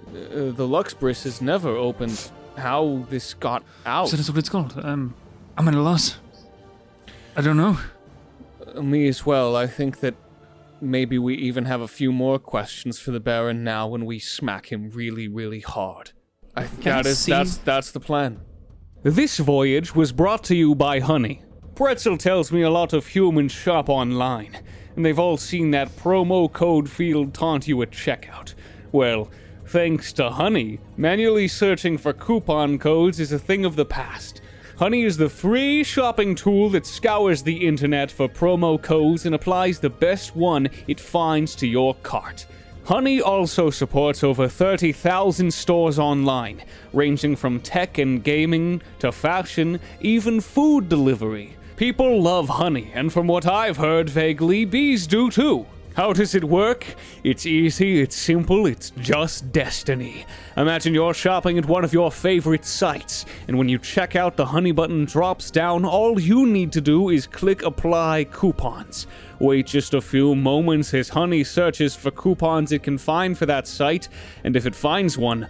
Uh, the Luxbris is never opened. How this got out? So that's what it's called. Um, I'm at a loss. I don't know. Uh, Me as well. I think that maybe we even have a few more questions for the Baron now when we smack him really, really hard. I think that is see- that's that's the plan. This voyage was brought to you by Honey. Pretzel tells me a lot of humans shop online, and they've all seen that promo code field taunt you at checkout. Well, thanks to Honey, manually searching for coupon codes is a thing of the past. Honey is the free shopping tool that scours the internet for promo codes and applies the best one it finds to your cart. Honey also supports over 30,000 stores online, ranging from tech and gaming to fashion, even food delivery. People love honey, and from what I've heard vaguely, bees do too. How does it work? It's easy, it's simple, it's just destiny. Imagine you're shopping at one of your favorite sites, and when you check out, the honey button drops down. All you need to do is click apply coupons. Wait just a few moments as Honey searches for coupons it can find for that site, and if it finds one,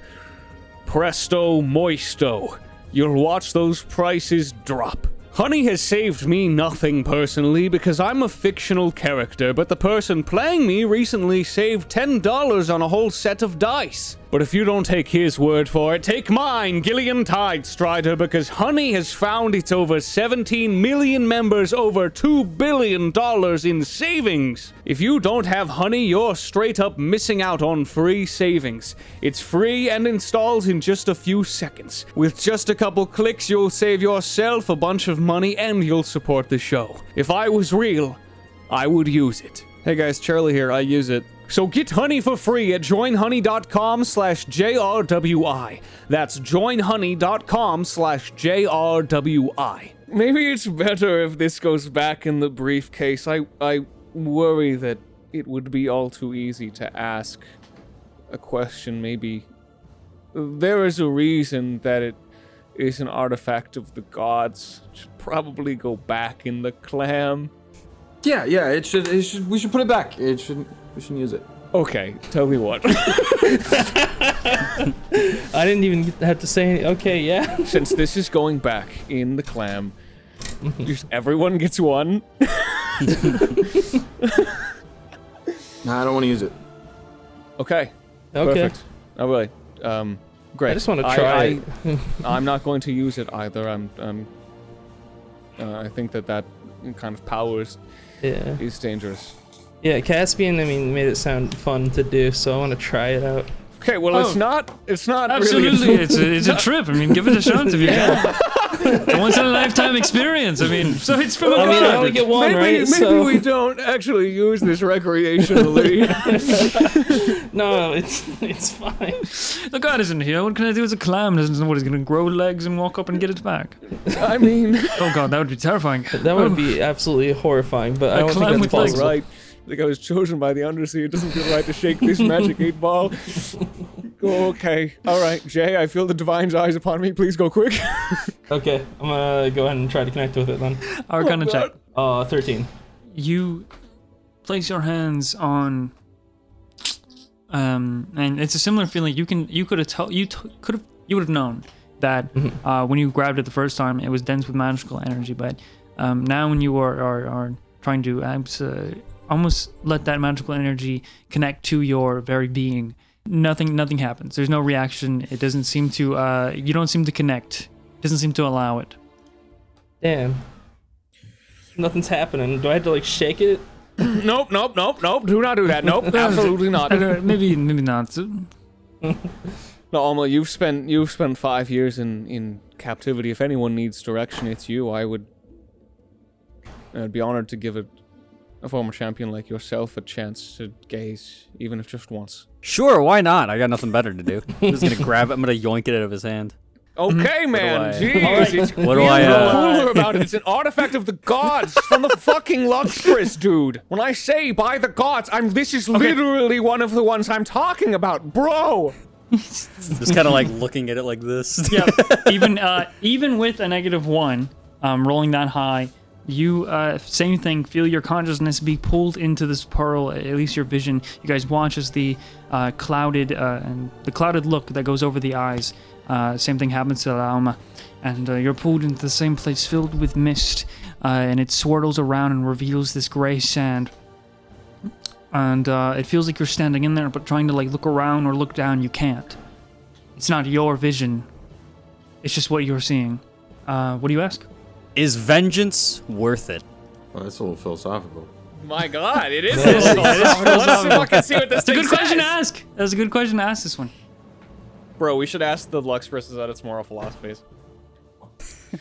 presto moisto, you'll watch those prices drop. Honey has saved me nothing personally because I'm a fictional character, but the person playing me recently saved $10 on a whole set of dice. But if you don't take his word for it, take mine, Gillian Tidestrider, because Honey has found its over 17 million members over $2 billion in savings. If you don't have Honey, you're straight up missing out on free savings. It's free and installs in just a few seconds. With just a couple clicks, you'll save yourself a bunch of money and you'll support the show. If I was real, I would use it. Hey guys, Charlie here. I use it. So get Honey for free at joinhoney.com slash JRWI. That's joinhoney.com slash JRWI. Maybe it's better if this goes back in the briefcase. I, I worry that it would be all too easy to ask a question. Maybe there is a reason that it is an artifact of the gods. It should probably go back in the clam. Yeah, yeah. It should. It should. We should put it back. It should. We shouldn't use it. Okay, tell me what. I didn't even have to say any. Okay, yeah. Since this is going back in the clam, just everyone gets one. Nah, I don't want to use it. Okay, Okay. perfect. All right. Um, great. I just want to try I, it. I'm not going to use it either. I'm. I'm uh, I think that that kind of power is, yeah. is dangerous. Yeah, Caspian, I mean, made it sound fun to do, so I want to try it out. Okay, well, Oh. it's not. It's not Absolutely, really. it's a, it's a trip. I mean, give it a shot if you can. A once in a lifetime experience. I mean, so it's from a I mean, I god. only get one, Maybe, right? maybe so, we don't actually use this recreationally. no, it's it's fine. The god isn't here. What can I do as a clam? Doesn't know what he's gonna grow legs and walk up and get it back. I mean, Oh god, that would be terrifying. That would be oh. absolutely horrifying, but I A don't clam think with that's legs. possible. right. I think I was chosen by the Undersea. It doesn't feel right to shake this magic eight ball. Okay. All right, Jay. I feel the divine's eyes upon me. Please go quick. Okay, I'm gonna go ahead and try to connect with it then. Arcana Oh, check. Uh, 13. You place your hands on, um, and it's a similar feeling. You can you could have told you t- could have you would have known that uh, when you grabbed it the first time, it was dense with magical energy. But um, now, when you are are, are trying to abs- uh, almost let that magical energy connect to your very being, nothing nothing happens. There's no reaction. It doesn't seem to. Uh, you don't seem to connect. Doesn't seem to allow it. Damn. Nothing's happening. Do I have to like shake it? nope. Nope. Nope. Nope. Do not do that. Nope. Absolutely not. Maybe maybe not. No, Alma, you've spent you've spent five years in in captivity. If anyone needs direction, it's you. I would. I'd be honored to give a, a former champion like yourself a chance to gaze, even if just once. Sure, why not? I got nothing better to do. I'm just gonna grab it. I'm gonna yoink it out of his hand. Okay, man. do I- Jeez, it's What do I, feel uh, cooler about it. It's an artifact of the gods from the fucking Luxbris, dude. When I say by the gods, I'm. This is literally one of the ones I'm talking about, bro. Just kind of like looking at it like this. yeah, even uh, even with a negative one, um, rolling that high, you uh, same thing. Feel your consciousness be pulled into this pearl. At least your vision. You guys watch as the uh, clouded uh, and the clouded look that goes over the eyes. Uh, same thing happens to Alma, and uh, you're pulled into the same place filled with mist, uh, and it swirls around and reveals this gray sand. and it feels like you're standing in there, but trying to like look around or look down, you can't. It's not your vision. It's just what you're seeing. What do you ask? Is vengeance worth it? Well, that's a little philosophical. My God, it is. Let's fucking see what this It's a thing good question to says. ask. That's a good question to ask. This one. Bro, we should ask the Luxbris at its moral philosophies.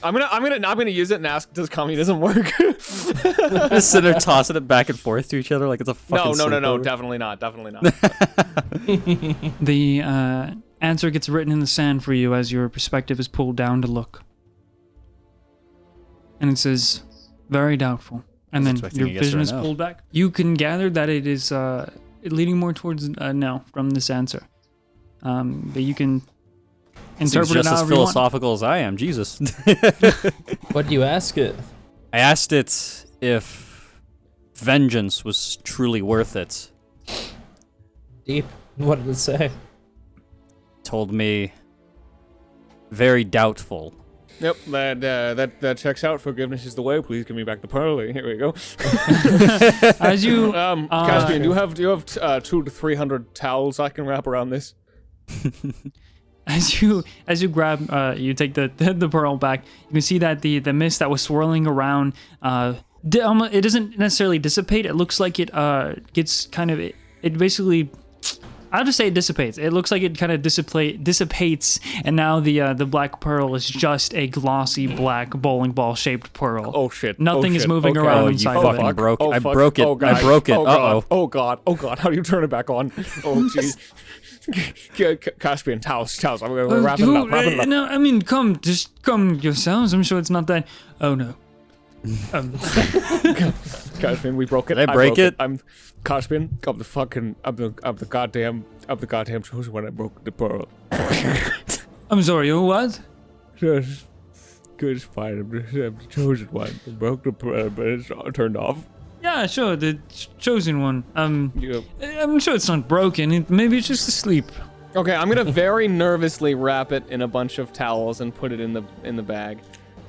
I'm gonna, I'm gonna, I'm gonna use it and ask, does communism work? Just sit there tossing it back and forth to each other like it's a fucking no, no, no, no, sleepover. definitely not, definitely not. The uh, answer gets written in the sand for you as your perspective is pulled down to look. And it says, very doubtful. And then your vision is no. pulled back. You can gather that it is uh, leading more towards uh, no from this answer. Um, but you can Seems interpret it just as however you want. philosophical as I am. Jesus. What do you ask it? I asked it if vengeance was truly worth it. Deep. What did it say? Told me very doubtful. Yep, that, uh, that, that checks out. Forgiveness is the way. Please give me back the pearl. Here we go. As you Um, Uh, Caspian, do you have, do you have uh, two to three hundred towels I can wrap around this? as you as you grab uh, you take the, the the pearl back you can see that the the mist that was swirling around uh it doesn't necessarily dissipate it looks like it uh gets kind of it, it basically I'll just say it dissipates. It looks like it kind of dissipate dissipates, and now the uh, the black pearl is just a glossy black bowling ball shaped pearl. Oh shit! Nothing oh, is shit. moving okay. around Oh, you inside of fucking it. broke Oh, I fuck. broke it. Oh, God. I broke it. Oh, Uh God. oh. Oh god. Oh god. How do you turn it back on? Oh jeez. Ca- Ca- Caspian, towels, towels. I'm gonna Uh, wrap it up. Wrap it uh, up. No, I mean, come, just come yourselves. I'm sure it's not that. Oh no. Um, Caspian, we broke it. Did I break broke it? I'm Caspian. I'm the fucking. I'm the. I'm the goddamn. I'm the goddamn chosen one. I broke the pearl. I'm sorry. You what? Just. Good, it's fine. I'm, just, I'm the chosen one. I broke the pearl, but it's all turned off. Yeah, sure. The ch- chosen one. Um, You, I'm sure it's not broken. It, maybe it's just asleep. Okay, I'm gonna very nervously wrap it in a bunch of towels and put it in the in the bag.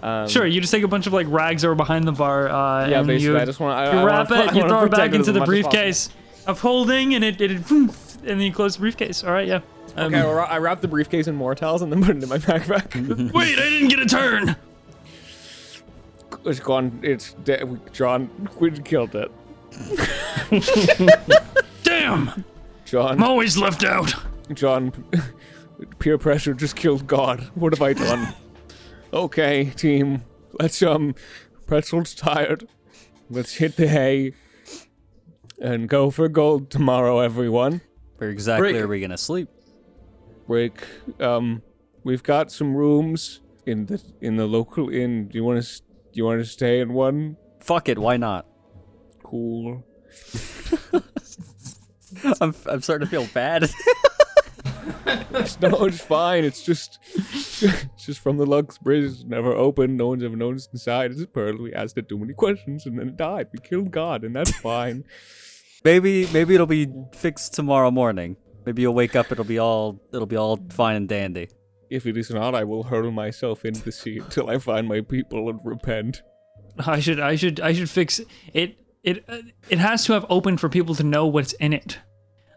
Um, Sure. You just take a bunch of like rags that were behind the bar. Uh, Yeah, and basically, you, I just want I, you I wrap wanna, it. You throw it back into the much as possible. briefcase of holding, and it, it, and then you close the briefcase. All right. Yeah. Um, Okay, well, I wrap the briefcase in more towels and then put it in my backpack. Wait, I didn't get a turn. it's gone. It's dead. John, we killed it. Damn. John. I'm always left out. John, peer pressure just killed God. What have I done? Okay, team, let's um, Pretzel's tired. Let's hit the hay and go for gold tomorrow, everyone. Where exactly Break. are we gonna sleep? Break. Um, we've got some rooms in the in the local inn. Do you want to? Do you want to stay in one? Fuck it, why not? Cool. I'm, I'm starting to feel bad. No, it's fine. It's just, it's just from the Luxbris. It's never opened. No one's ever noticed inside. It's a pearl. We asked it too many questions and then it died. We killed God, and that's fine. maybe maybe it'll be fixed tomorrow morning. Maybe you'll wake up. It'll be all it'll be all fine and dandy. if it is not, I will hurl myself into the sea until I find my people and repent. I should. I should. I should fix it. It. uh, It has to have opened for people to know what's in it.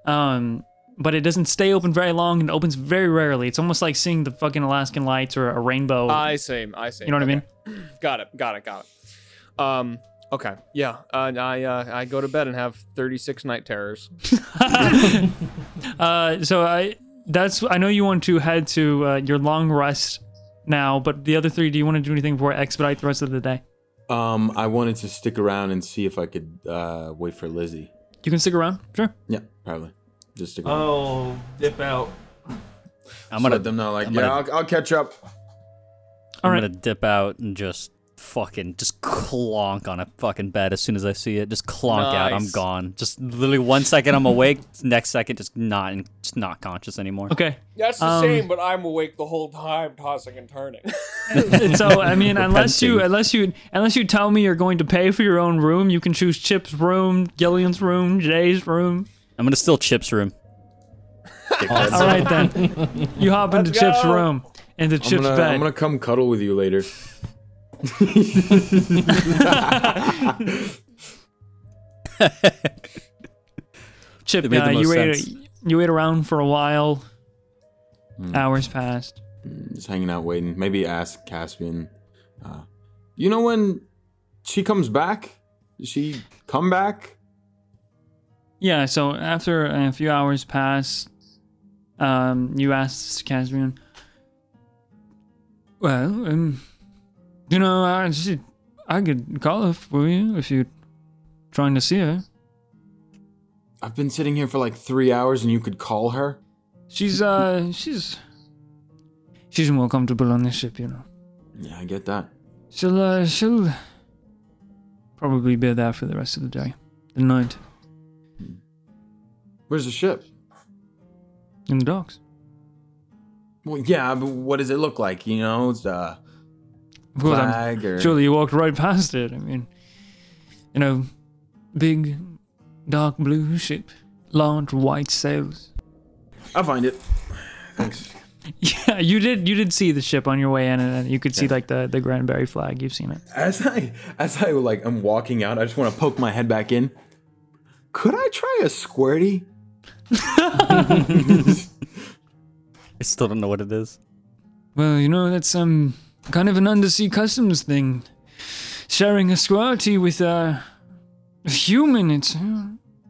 Um. But it doesn't stay open very long and it opens very rarely. It's almost like seeing the fucking Alaskan lights or a rainbow. I see. I see. you know what I mean? Got it. Got it. Got it. Um. Okay. Yeah. Uh, I uh, I go to bed and have 36 night terrors. Uh, so I that's I know you want to head to uh, your long rest now, but the other three, do you want to do anything before I expedite the rest of the day? Um, I wanted to stick around and see if I could uh, wait for Lizzie. You can stick around, sure. Yeah, probably. Just stick around. Oh, dip out. I'm Just gonna let them know, like, I'm yeah, gonna- I'll, I'll catch up. I'm right. gonna dip out and just fucking just clonk on a fucking bed as soon as I see it. Just clonk out. I'm Nice. gone. Just literally one second I'm awake, next second just not just not conscious anymore. Okay. That's the Um, same, but I'm awake the whole time, tossing and turning. And so I mean, unless you Repenting. unless you unless you tell me you're going to pay for your own room, you can choose Chip's room, Gillian's room, Jay's room. I'm gonna steal Chip's room. All right then. You hop into Let's Chip's go. room, into I'm Chip's gonna, bed. I'm gonna come cuddle with you later. Chip, It made the uh, you most wait. sense. You wait around for a while. Hmm. Hours passed. Just hanging out, waiting. Maybe ask Caspian. Uh, you know when she comes back? Does she come back? Yeah. So after a few hours pass, um, you asked Caspian. Well, um, you know, I just, I could call her for you if you're trying to see her. I've been sitting here for like three hours, and you could call her. She's uh, she's she's more comfortable on this ship, you know. Yeah, I get that. She'll uh, she'll probably be there for the rest of the day, the night Where's the ship? in the docks. Well, yeah, but what does it look like? You know, it's uh, Of course, flag or Surely you walked right past it. I mean, you know, big, dark blue ship, large white sails. I'll find it. Thanks. Yeah, you did. You did see the ship on your way in, and you could see like the the Granbury flag. You've seen it. As I as I like I'm walking out, I just want to poke my head back in. Could I try a squirty? I still don't know what it is. Well, you know that's um kind of an undersea customs thing. Sharing a squirty with uh, a human, it's uh,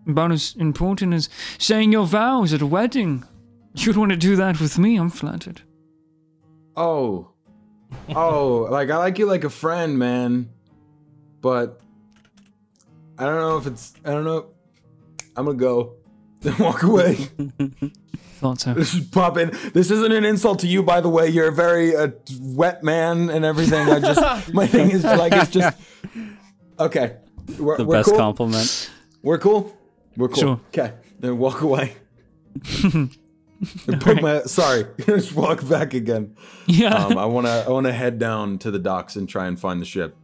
about as important as saying your vows at a wedding. You'd want to do that with me? I'm flattered. Oh. Oh, like I like you like a friend, man. But I don't know if it's I don't know. I'm gonna go. Then walk away. Thought so. Just pop in. This isn't an insult to you, by the way. You're a very uh, wet man and everything. I just my thing is like it's just okay. We're, The we're best cool. compliment. We're cool. We're cool. Sure. Okay. Then walk away. Put my sorry. just walk back again. Yeah. Um, I wanna I wanna head down to the docks and try and find the ship.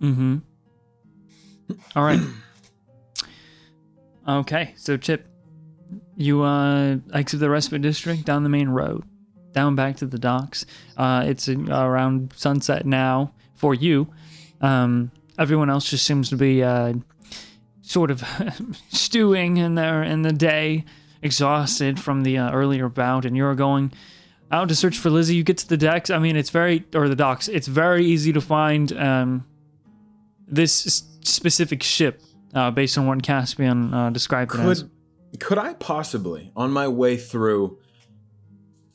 Mm-hmm. All right. Okay, so Chip, you uh exit the respite district down the main road, down back to the docks. Uh, it's around sunset now for you. Um, everyone else just seems to be uh sort of stewing in there in the day, exhausted from the uh, earlier bout, and you're going out to search for Lizzie. You get to the decks. I mean, it's very or the docks. It's very easy to find um this specific ship uh, based on what Caspian uh, described it as. Could could I possibly, on my way through,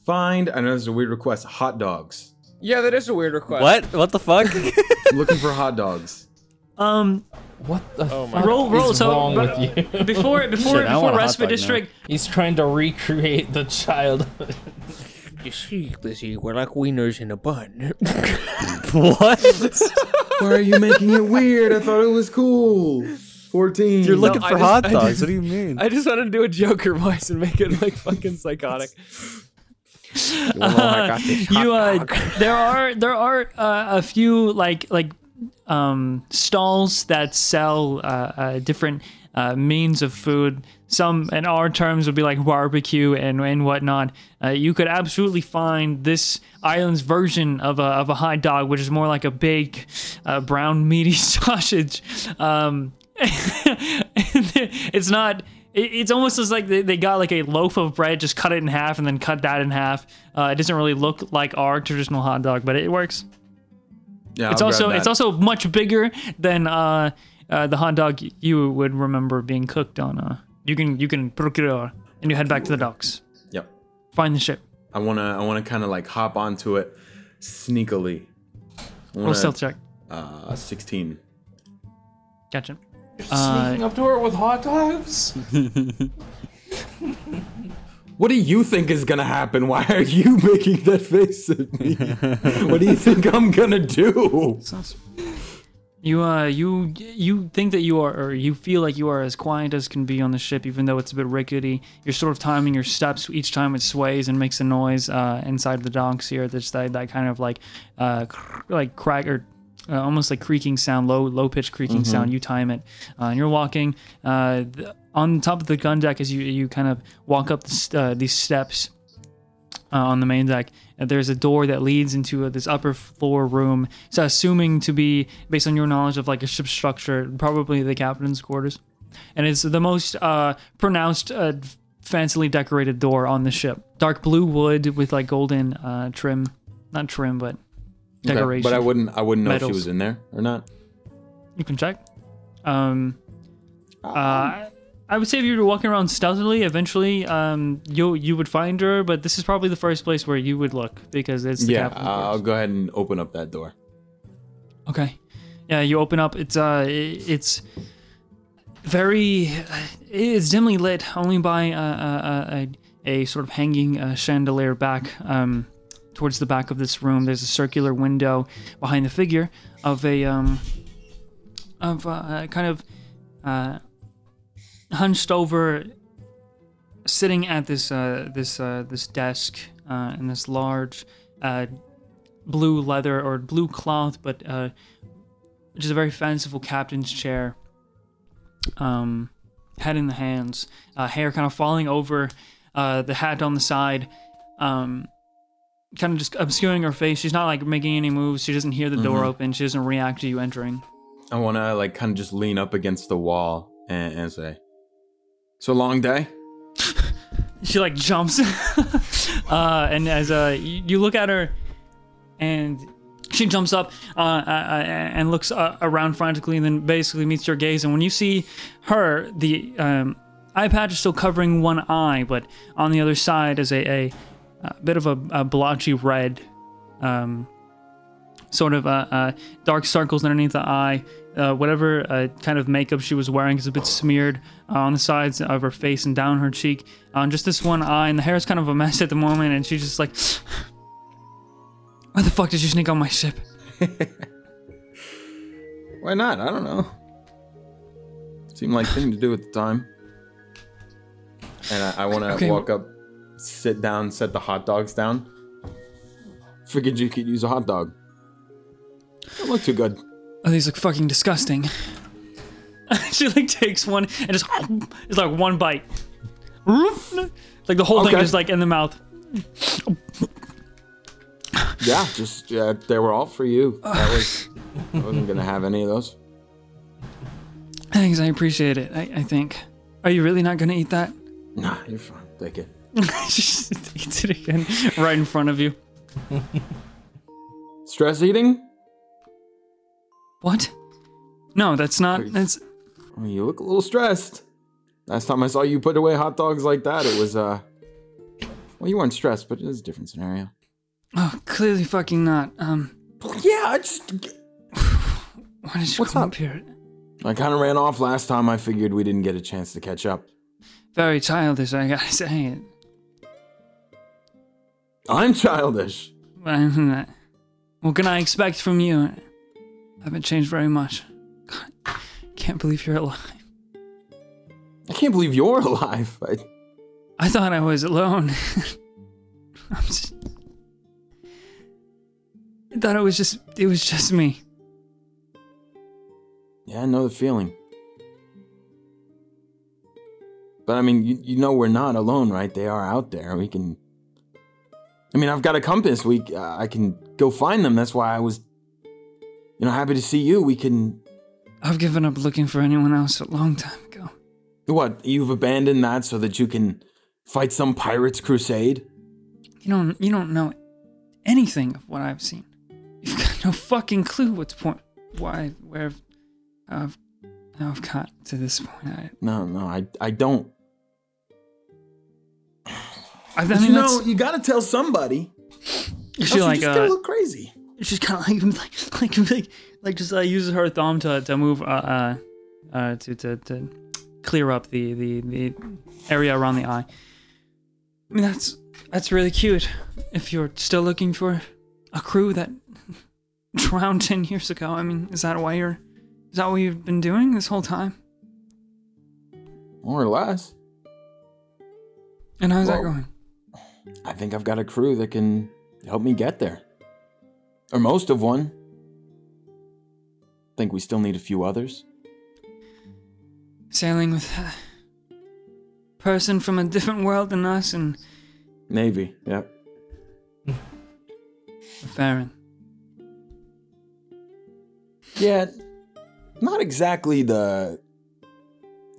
find I know this is a weird request, hot dogs. Yeah, that is a weird request. What? What the fuck? I'm looking for hot dogs. Um, What the Oh fuck roll, roll. is So wrong but- with you? before before Shit, before want a respite dog now. district, He's trying to recreate the childhood. You see, Lizzie, we're like wieners in a bun. what? Why are you making it weird? I thought it was cool. 14. You're looking I for just- hot dogs. just- what do you mean? I just wanted to do a Joker voice and make it like fucking psychotic. you uh, there are there are uh, a few like like um stalls that sell uh, uh different uh, means of food. Some in our terms would be like barbecue and and whatnot. Uh, you could absolutely find this island's version of a of a hot dog, which is more like a big uh, brown meaty sausage. Um, it's not. It's almost as like they, got like a loaf of bread, just cut it in half, and then cut that in half. Uh, it doesn't really look like our traditional hot dog, but it works. Yeah, It's I'll also it's also much bigger than uh, uh, the hot dog you would remember being cooked on. Uh, you can you can procure and you head back to the docks. Yep. Find the ship. I wanna I wanna kind of like hop onto it sneakily. I Roll wanna, stealth check. Uh, 16. Gotcha. Uh, Sneaking up to her with hot dogs? What do you think is gonna happen? Why are you making that face at me? what do you think I'm gonna do? You uh you you think that you are or you feel like you are as quiet as can be on the ship even though it's a bit rickety. You're sort of timing your steps each time it sways and makes a noise uh inside the docks here. There's that, that kind of like uh cr- like crack or uh, almost like creaking sound, low low pitched creaking sound. You time it, uh, and you're walking uh, th- on top of the gun deck as you you kind of walk up the uh, these steps uh, on the main deck. Uh, there's a door that leads into this upper floor room. So, assuming to be based on your knowledge of like a ship structure, probably the captain's quarters. and it's the most uh, pronounced, uh, fancily decorated door on the ship. Dark blue wood with like golden uh, trim, not trim, but decoration. But I wouldn't I wouldn't know if she was in there or not. You can check. Um, uh, I would say if you were walking around stealthily, eventually, um, you you would find her. But this is probably the first place where you would look because it's the Yeah, captain's I'll go ahead and open up that door. Okay. Yeah, you open up. It's uh, it's very, it's dimly lit only by uh, uh, a, a sort of hanging uh, chandelier back um, towards the back of this room. There's a circular window behind the figure of a um, of uh, kind of uh, hunched over, sitting at this uh, this uh, this desk uh, in this large. Uh, blue leather or blue cloth, but uh, which is a very fanciful captain's chair. Um, head in the hands, uh, hair kind of falling over uh, the hat on the side, um, kind of just obscuring her face. She's not like making any moves. She doesn't hear the door open. She doesn't react to you entering. I want to like kind of just lean up against the wall and, and say, "It's a long day." she like jumps uh and as uh you, you look at her and she jumps up uh, uh, uh, and looks uh, around frantically and then basically meets your gaze and when you see her the um eye patch is still covering one eye but on the other side is a, a, a bit of a, a blotchy red um sort of uh, uh, dark circles underneath the eye. Uh, whatever uh, kind of makeup she was wearing is a bit smeared uh, on the sides of her face and down her cheek. On just this one eye, and the hair is kind of a mess at the moment. And she's just like, "Why the fuck did you sneak on my ship?" Why not? I don't know. Seemed like thing to do at the time. And I, I want to Okay, walk up, sit down, set the hot dogs down. Figured you could use a hot dog. Don't look too good. Oh, these look fucking disgusting. she like takes one and just it's like one bite. Like the whole thing is like in the mouth. Yeah, just yeah, they were all for you. That was I wasn't gonna have any of those. Thanks, I appreciate it. I, I think. Are you really not gonna eat that? Nah, you're fine. Take it. she just eats it again right in front of you. Stress eating? What? No, that's not. That's I mean, you look a little stressed. Last time I saw you put away hot dogs like that, it was uh. Well, you weren't stressed, but it was a different scenario. oh, clearly fucking not. Um, Yeah, I just why did you What's come up? up here? I kind of ran off last time. I figured we didn't get a chance to catch up. Very childish, I gotta say. I'm childish. What can I expect from you? I haven't changed very much. God, can't believe you're alive. I can't believe you're alive. I, I thought I was alone. I'm just, I thought it was just it was just me. yeah, I know the feeling. But I mean, you, you know we're not alone, right? They are out there. We can. I mean, I've got a compass. We uh, I can go find them. That's why I was, you know, happy to see you. We can. I've given up looking for anyone else a long time ago. What? You've abandoned that so that you can fight some pirates crusade? You don't you don't know anything of what I've seen. You've got no fucking clue what's point why where I've how I've got to this point. I, No, no, I I don't. I, mean you know, you got to tell somebody. she like just uh, look crazy. she's kind of like like like like, like just uh, uses her thumb to to move uh uh, uh to, to to clear up the the the area around the eye. I mean that's that's really cute. If you're still looking for a crew that drowned ten years ago, I mean, is that why you're? Is that what you've been doing this whole time? More or less. And how's that going? I think I've got a crew that can help me get there. Or most of one. Think we still need a few others. Sailing with a person from a different world than us and Navy, yep. A Farron. Yeah, not exactly the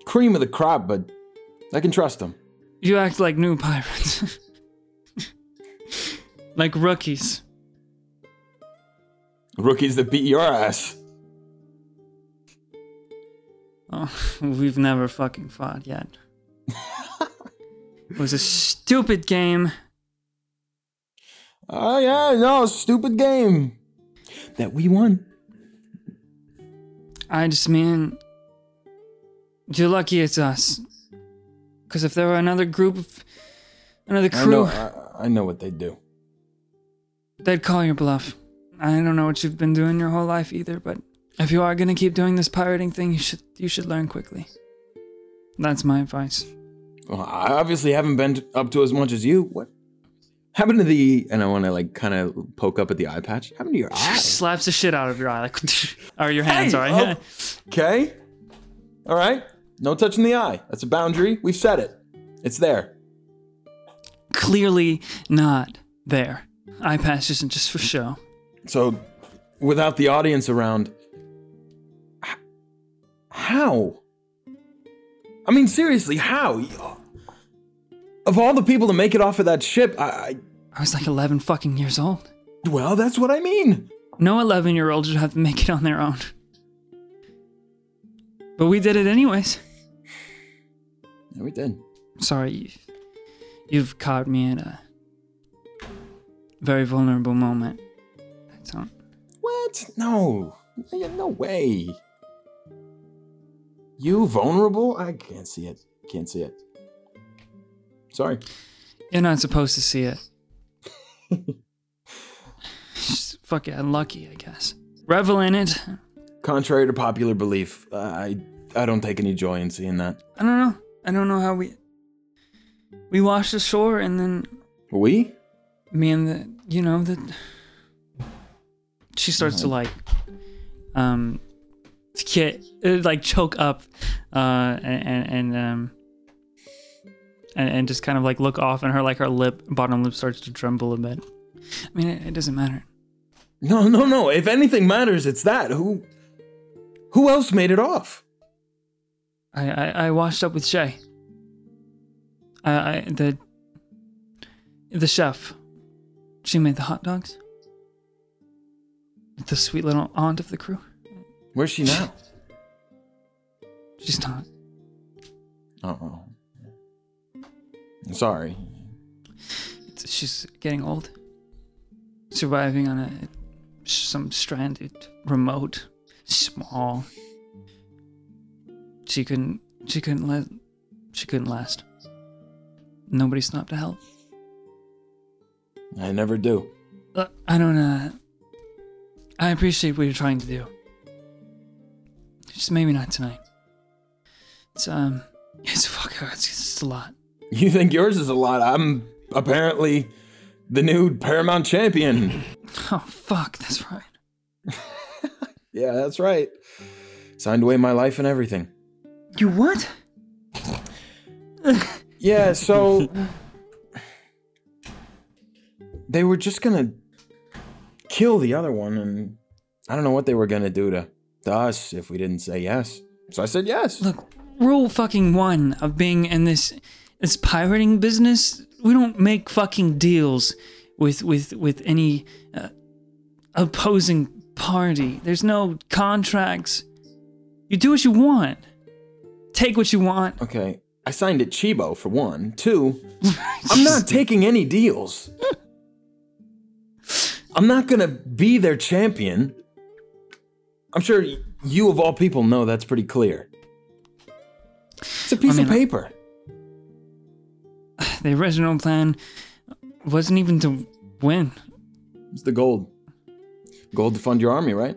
cream of the crop, but I can trust him. You act like new pirates. like rookies. Rookies that beat your ass. Oh, we've never fucking fought yet. it was a stupid game. Oh yeah, no, stupid game that we won. I just mean, you're lucky it's us. Because if there were another group of, another I crew, know, I, I know what they do. They'd call your bluff. I don't know what you've been doing your whole life either, but if you are gonna keep doing this pirating thing, you should you should learn quickly. That's my advice. Well, I obviously haven't been up to as much as you. What happened to the? And I want to like kind of poke up at the eye patch. Happened to your eye? Slaps the shit out of your eye, like, or your hands, Hey, alright? oh, Okay. All right. No touching the eye. That's a boundary. We've set it. It's there. Clearly not there. Eye patch isn't just for show. So, without the audience around, h- how? I mean, seriously, how? Of all the people to make it off of that ship, I, I I was like 11 fucking years old. well, that's what I mean. No 11 year old should have to make it on their own. But we did it anyways. Yeah, we did. Sorry, you've, you've caught me in a very vulnerable moment. I don't. What? No. No way. You vulnerable? I can't see it. Can't see it. Sorry. You're not supposed to see it. Just fucking unlucky, I guess. Revel in it. Contrary to popular belief, uh, I I don't take any joy in seeing that. I don't know. I don't know how we. We washed ashore and then We? Me and the you know that she starts to like um get uh, like choke up uh and and, and um and, and just kind of like look off and her like her lip bottom lip starts to tremble a bit i mean it, it doesn't matter No, no, no. If anything matters, it's that. Who who else made it off? i i, I washed up with shay i i the the chef she made the hot dogs the sweet little aunt of the crew Where's she now? she's not Uh-oh. Sorry. she's getting old. Surviving on a some stranded, remote, small. She couldn't. She couldn't let. She couldn't last. Nobody stopped to help. I never do. Uh, I don't. Uh, I appreciate what you're trying to do. Just maybe not tonight. It's um. It's fuck. It's, it's a lot. You think yours is a lot. I'm apparently the new Paramount champion. Oh fuck. That's right. Yeah, that's right. Signed away my life and everything. You what? Yeah, so they were just gonna kill the other one, and I don't know what they were gonna do to, to us if we didn't say yes. So I said yes. Look, rule fucking one of being in this this pirating business, we don't make fucking deals with with with any uh, opposing party. There's no contracts. You do what you want. Take what you want. Okay, I signed at Chibo for one. Two, I'm not taking any deals. I'm not gonna be their champion. I'm sure you, of all people, know that's pretty clear. It's a piece of mean, paper. The original plan wasn't even to win. It's the gold. Gold to fund your army, right?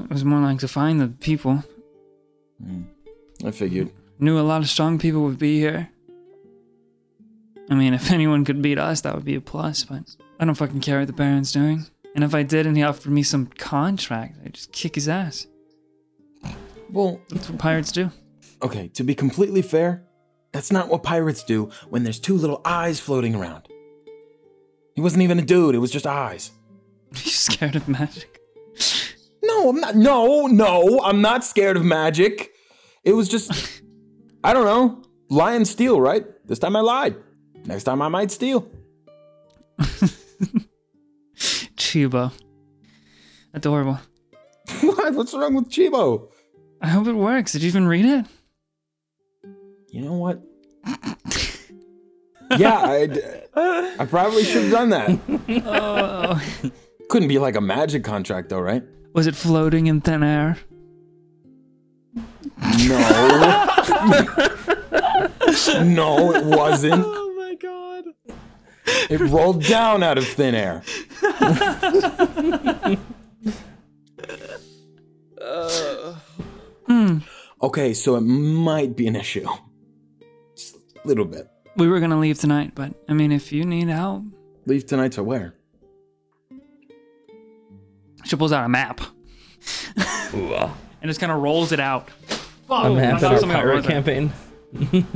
It was more like to find the people. Hmm. I figured. Knew a lot of strong people would be here. I mean, if anyone could beat us, that would be a plus, but I don't fucking care what the Baron's doing. And if I did and he offered me some contract, I'd just kick his ass. Well, That's what pirates do. okay, to be completely fair, that's not what pirates do when there's two little eyes floating around. He wasn't even a dude, it was just eyes. Are you scared of magic? No, I'm not. No, no, I'm not scared of magic. It was just, I don't know, lie and steal, right? This time I lied. Next time I might steal. Chibo. Adorable. what? What's wrong with Chibo? I hope it works. Did you even read it? You know what? yeah, I, I probably should have done that. Oh. Couldn't be like a magic contract, though, right? Was it floating in thin air? No. no, it wasn't. Oh my god. It rolled down out of thin air. Hmm. Okay, so it might be an issue. Just a little bit. We were gonna leave tonight, but I mean, if you need help, Leave tonight to where? she pulls out a map ah. and just kind of rolls it out. Fuck! A map I of thought our pirate campaign.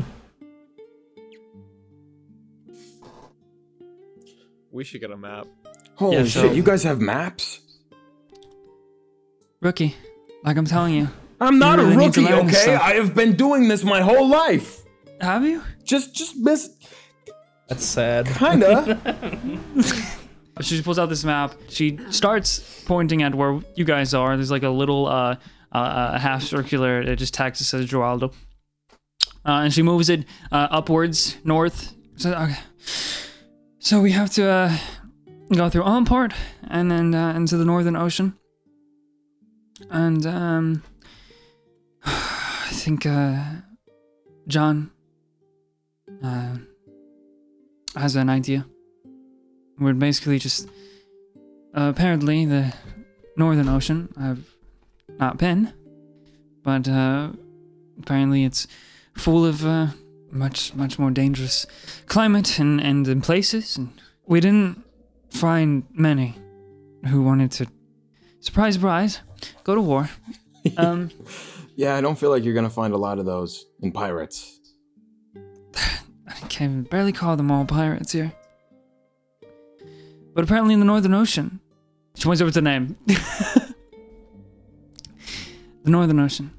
We should get a map. Holy Yeah, shit, you guys have maps? Rookie, like I'm telling you, I'm not You a really need to rookie, learn this okay? stuff. I have been doing this my whole life. have you? Just just miss That's sad. kinda. She pulls out this map. She starts pointing at where you guys are. There's like a little uh, uh, a half circular. It just tags it says Geraldo. Uh, and she moves it uh, upwards, north. So, okay. So we have to uh, go through Allport and then uh, into the Northern Ocean. And um, I think uh, John uh, has an idea. We're basically just. Uh, apparently, the Northern Ocean, I've not been, but uh, apparently it's full of much, much more dangerous climate and, and, in places. And we didn't find many who wanted to, surprise, surprise, go to war. Um, yeah, I don't feel like you're gonna find a lot of those in pirates. I can barely call them all pirates here. But apparently in the Northern Ocean. She points over to the name. the Northern Ocean.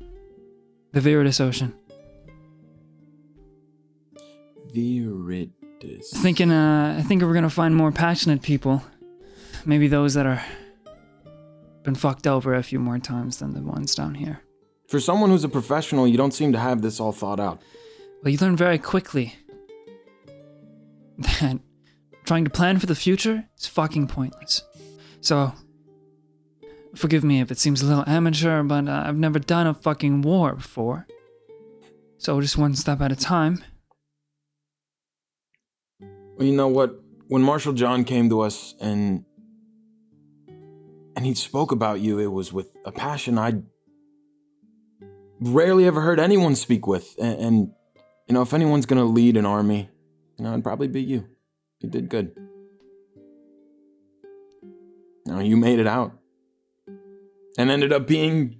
The Viridis Ocean. Viridis. Thinking, uh, I think we're gonna find more passionate people. Maybe those that are been fucked over a few more times than the ones down here. For someone who's a professional, you don't seem to have this all thought out. Well, you learn very quickly that trying to plan for the future is fucking pointless. So, forgive me if it seems a little amateur, but uh, I've never done a fucking war before. So, just one step at a time. Well, you know what? When Marshal John came to us and and he spoke about you, it was with a passion I rarely ever heard anyone speak with. And, and you know, if anyone's gonna lead an army, you know, it'd probably be you. You did good. Now you made it out, and ended up being,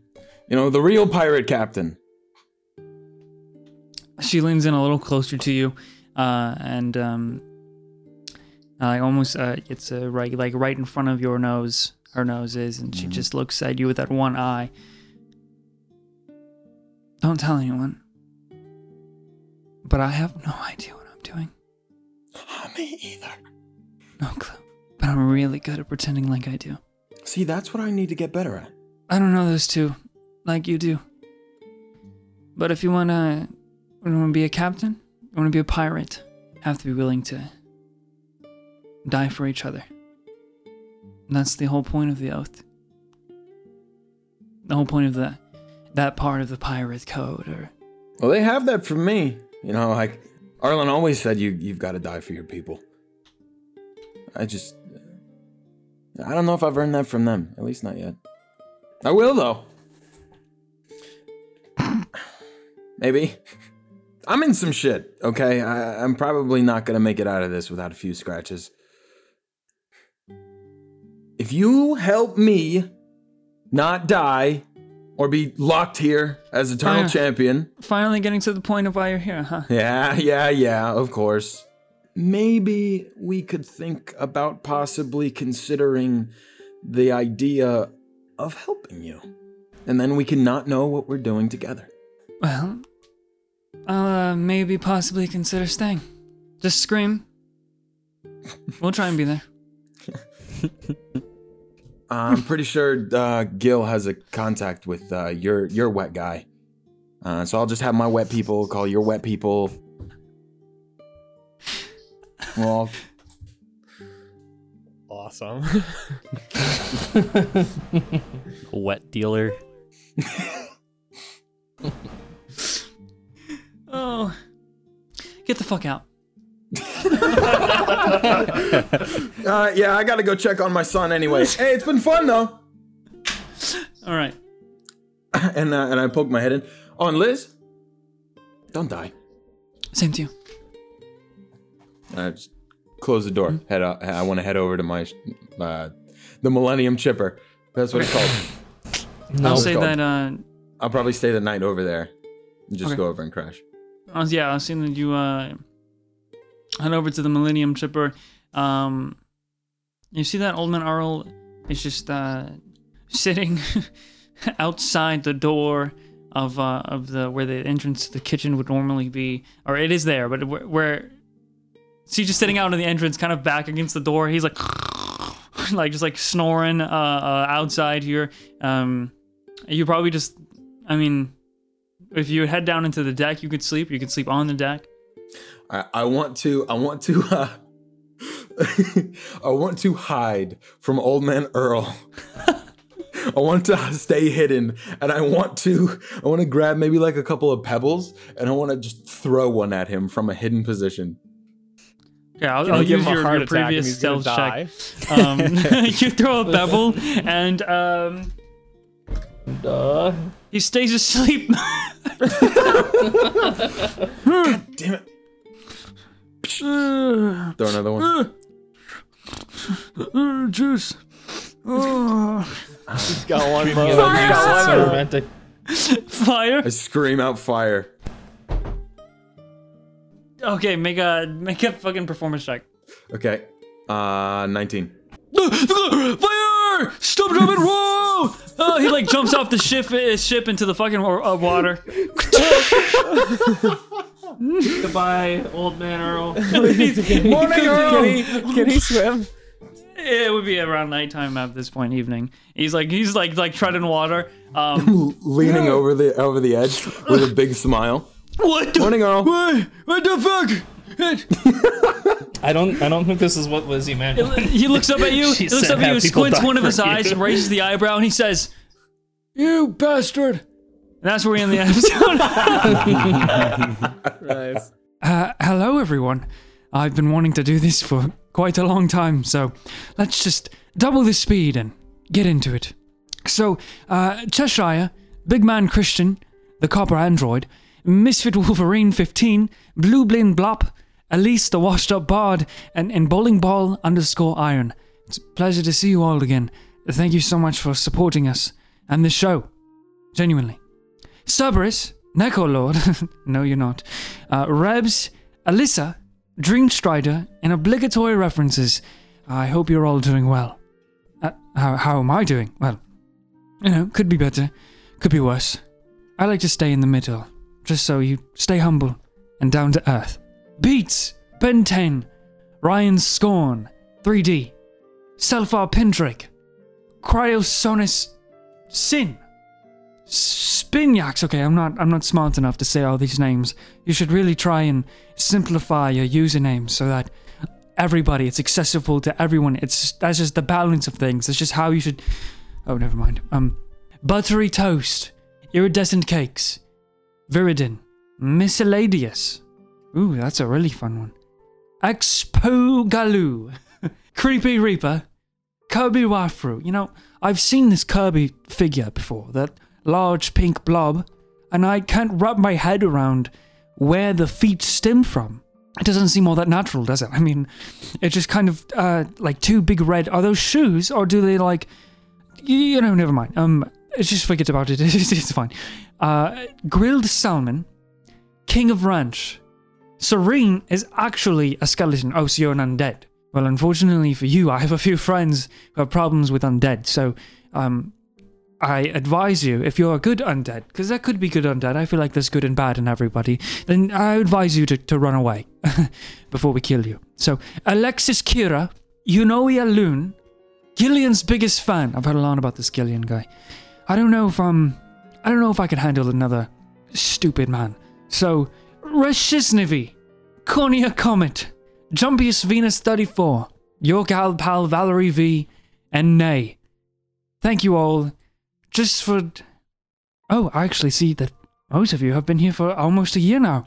you know, the real pirate captain. She leans in a little closer to you, uh, and um, uh, almost uh, it's uh, right, like right in front of your nose. Her nose is, and she just looks at you with that one eye. Don't tell anyone. But I have no idea what I'm doing. Me either. No clue. But I'm really good at pretending like I do. See, that's what I need to get better at. I don't know those two, like you do. But if you wanna, you wanna be a captain, you wanna be a pirate, you have to be willing to die for each other. That's the whole point of the oath. The whole point of the that part of the pirate code, or Well, they have that from me. You know, like Arlen always said, you you've got to die for your people. I just, I don't know if I've earned that from them. At least not yet. I will though. Maybe. I'm in some shit. Okay, I, I'm probably not gonna make it out of this without a few scratches. If you help me not die or be locked here as eternal yeah. champion, finally getting to the point of why you're here, huh? yeah, yeah, yeah, of course. Maybe we could think about possibly considering the idea of helping you. And then we can not know what we're doing together. Well, I'll uh, maybe possibly consider staying. Just scream. We'll try and be there. I'm pretty sure uh, Gil has a contact with uh, your your wet guy. Uh, so I'll just have my wet people call your wet people. Well, Awesome. Wet dealer. Oh. Get the fuck out. Uh, yeah, I gotta go check on my son anyway. hey, it's been fun though. All right. And uh, and I poke my head in. Oh, and Liz, don't die. Same to you. I just close the door. Head out. I want to head over to my uh, the Millennium Chipper. That's what it's called. I'll say called. that, uh, I'll probably stay the night over there. And just Okay. go over and crash. I was, yeah, I was seeing that you, uh, head over to the Millennium Chipper. Um, you see that old man Earl is just, uh, sitting outside the door of, uh, of the, where the entrance to the kitchen would normally be. Or it is there, but where, where so he's just sitting out in the entrance, kind of back against the door. He's like, like just like snoring uh, uh, outside here. Um, you probably just, I mean, if you head down into the deck, you could sleep. You could sleep on the deck. I, I want to. I want to. Uh, I want to hide from Old Man Earl. I want to stay hidden, and I want to. I want to grab maybe like a couple of pebbles, and I want to just throw one at him from a hidden position. Yeah, I'll, I'll give use a your, your previous stealth check. Um, you throw a pebble, and um, Uh, he stays asleep. God Damn it! Throw another one. Juice. Oh. He's got one yeah, more. He's that got so one more. romantic. Fire. I scream out fire. Okay, make a make a fucking performance check. Okay. Uh, 19. Fire! Stop jumping! Whoa! Oh, he like jumps off the ship uh, ship into the fucking uh, water. Goodbye, old man Earl. Morning, Can he, can he swim? It would be around nighttime at this point, evening. He's like he's like like treading water. Um, Leaning over the over the edge with a big smile. what the Morning, Earl. what? What the fuck? I don't. I don't think this is what Lizzie meant. He looks up at you. He looks up at you, squints one of his you. eyes, raises the eyebrow, and he says, "You bastard!" And that's where we end the episode. Nice. Uh, hello, everyone. I've been wanting to do this for quite a long time, so let's just double the speed and get into it. So, uh, Cheshire, Big Man Christian, the Copper Android, Misfit Wolverine 15, Blue Blin Blop, Elise the Washed Up Bard, and, and Bowling Ball underscore Iron. It's a pleasure to see you all again. Thank you so much for supporting us and this show. Genuinely. Cerberus, Neko Lord, no you're not, uh, Rebs, Alyssa, Dreamstrider, and obligatory references. I hope you're all doing well. Uh, how, how am I doing? Well, you know, could be better, could be worse. I like to stay in the middle, just so you stay humble and down to earth. Beats, Ben 10, Ryan Scorn, 3D, Selfar Pendrick, Cryosonus Sin. Spinyax. Okay, I'm not. I'm not smart enough to say all these names. You should really try and simplify your username so that everybody, it's accessible to everyone. It's that's just the balance of things. It's just how you should. Oh, never mind. Um, buttery toast, iridescent cakes, viridin, miscellaneous. Ooh, that's a really fun one. Expo Galoo, creepy reaper, Kirby Wafru. You know, I've seen this Kirby figure before, that large pink blob, and I can't wrap my head around where the feet stem from. It doesn't seem all that natural, does it? I mean, it's just kind of uh, like two big red. Are those shoes, or do they like? You know, never mind. Um, just forget about it. It's, it's fine. Uh, grilled salmon, king of ranch. Serene is actually a skeleton. Oh, so you're an undead. Well, unfortunately for you, I have a few friends who have problems with undead. So, um, I advise you, if you're a good undead, because there could be good undead, I feel like there's good and bad in everybody, then I advise you to, to run away before we kill you. So, Alexis Kira, Unoia Loon, Gillian's biggest fan. I've heard a lot about this Gillian guy. I don't know if um, I don't know if I can handle another stupid man. So, Reshiznivi, Cornea Comet, Jumpiest Venus 34, your gal pal Valerie V, and Nay. Thank you all just for. Oh, I actually see that most of you have been here for almost a year now.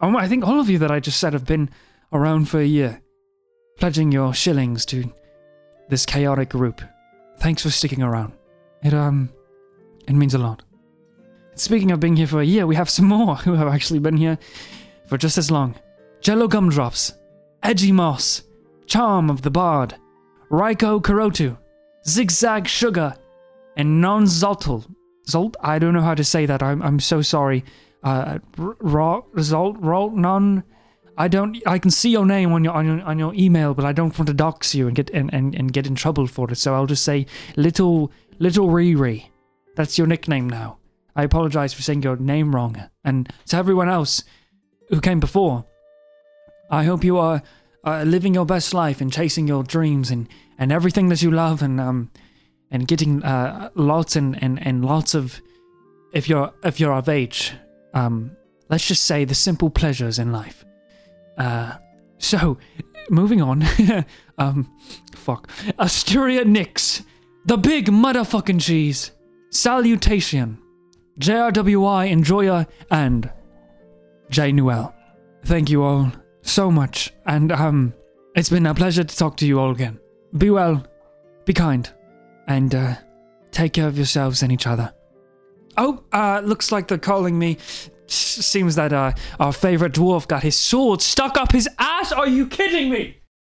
I think all of you that I just said have been around for a year, pledging your shillings to this chaotic group. Thanks for sticking around. It um, it means a lot. Speaking of being here for a year, we have some more who have actually been here for just as long. Jello Gumdrops, Edgy Moss, Charm of the Bard, Raiko Karotu, Zigzag Sugar, and Non Zoltl. Zolt? I don't know how to say that. I'm, I'm so sorry. Uh, raw result roll non. I don't. I can see your name on your on your on your email, but I don't want to dox you and get and, and, and get in trouble for it. So I'll just say little little Riri. That's your nickname now. I apologize for saying your name wrong. And to everyone else who came before, I hope you are uh, living your best life and chasing your dreams and, and everything that you love and um and getting uh, lots and, and, and lots of if you're if you're of age um let's just say the simple pleasures in life. Uh so moving on. Um fuck. Asturia nix the big motherfucking cheese. Salutation. Jrwi enjoyer and j newell thank you all so much and um it's been a pleasure to talk to you all again. Be well. Be kind and uh, take care of yourselves and each other. Oh, uh, looks like they're calling me. Seems that uh, our favorite dwarf got his sword stuck up his ass. Are you kidding me?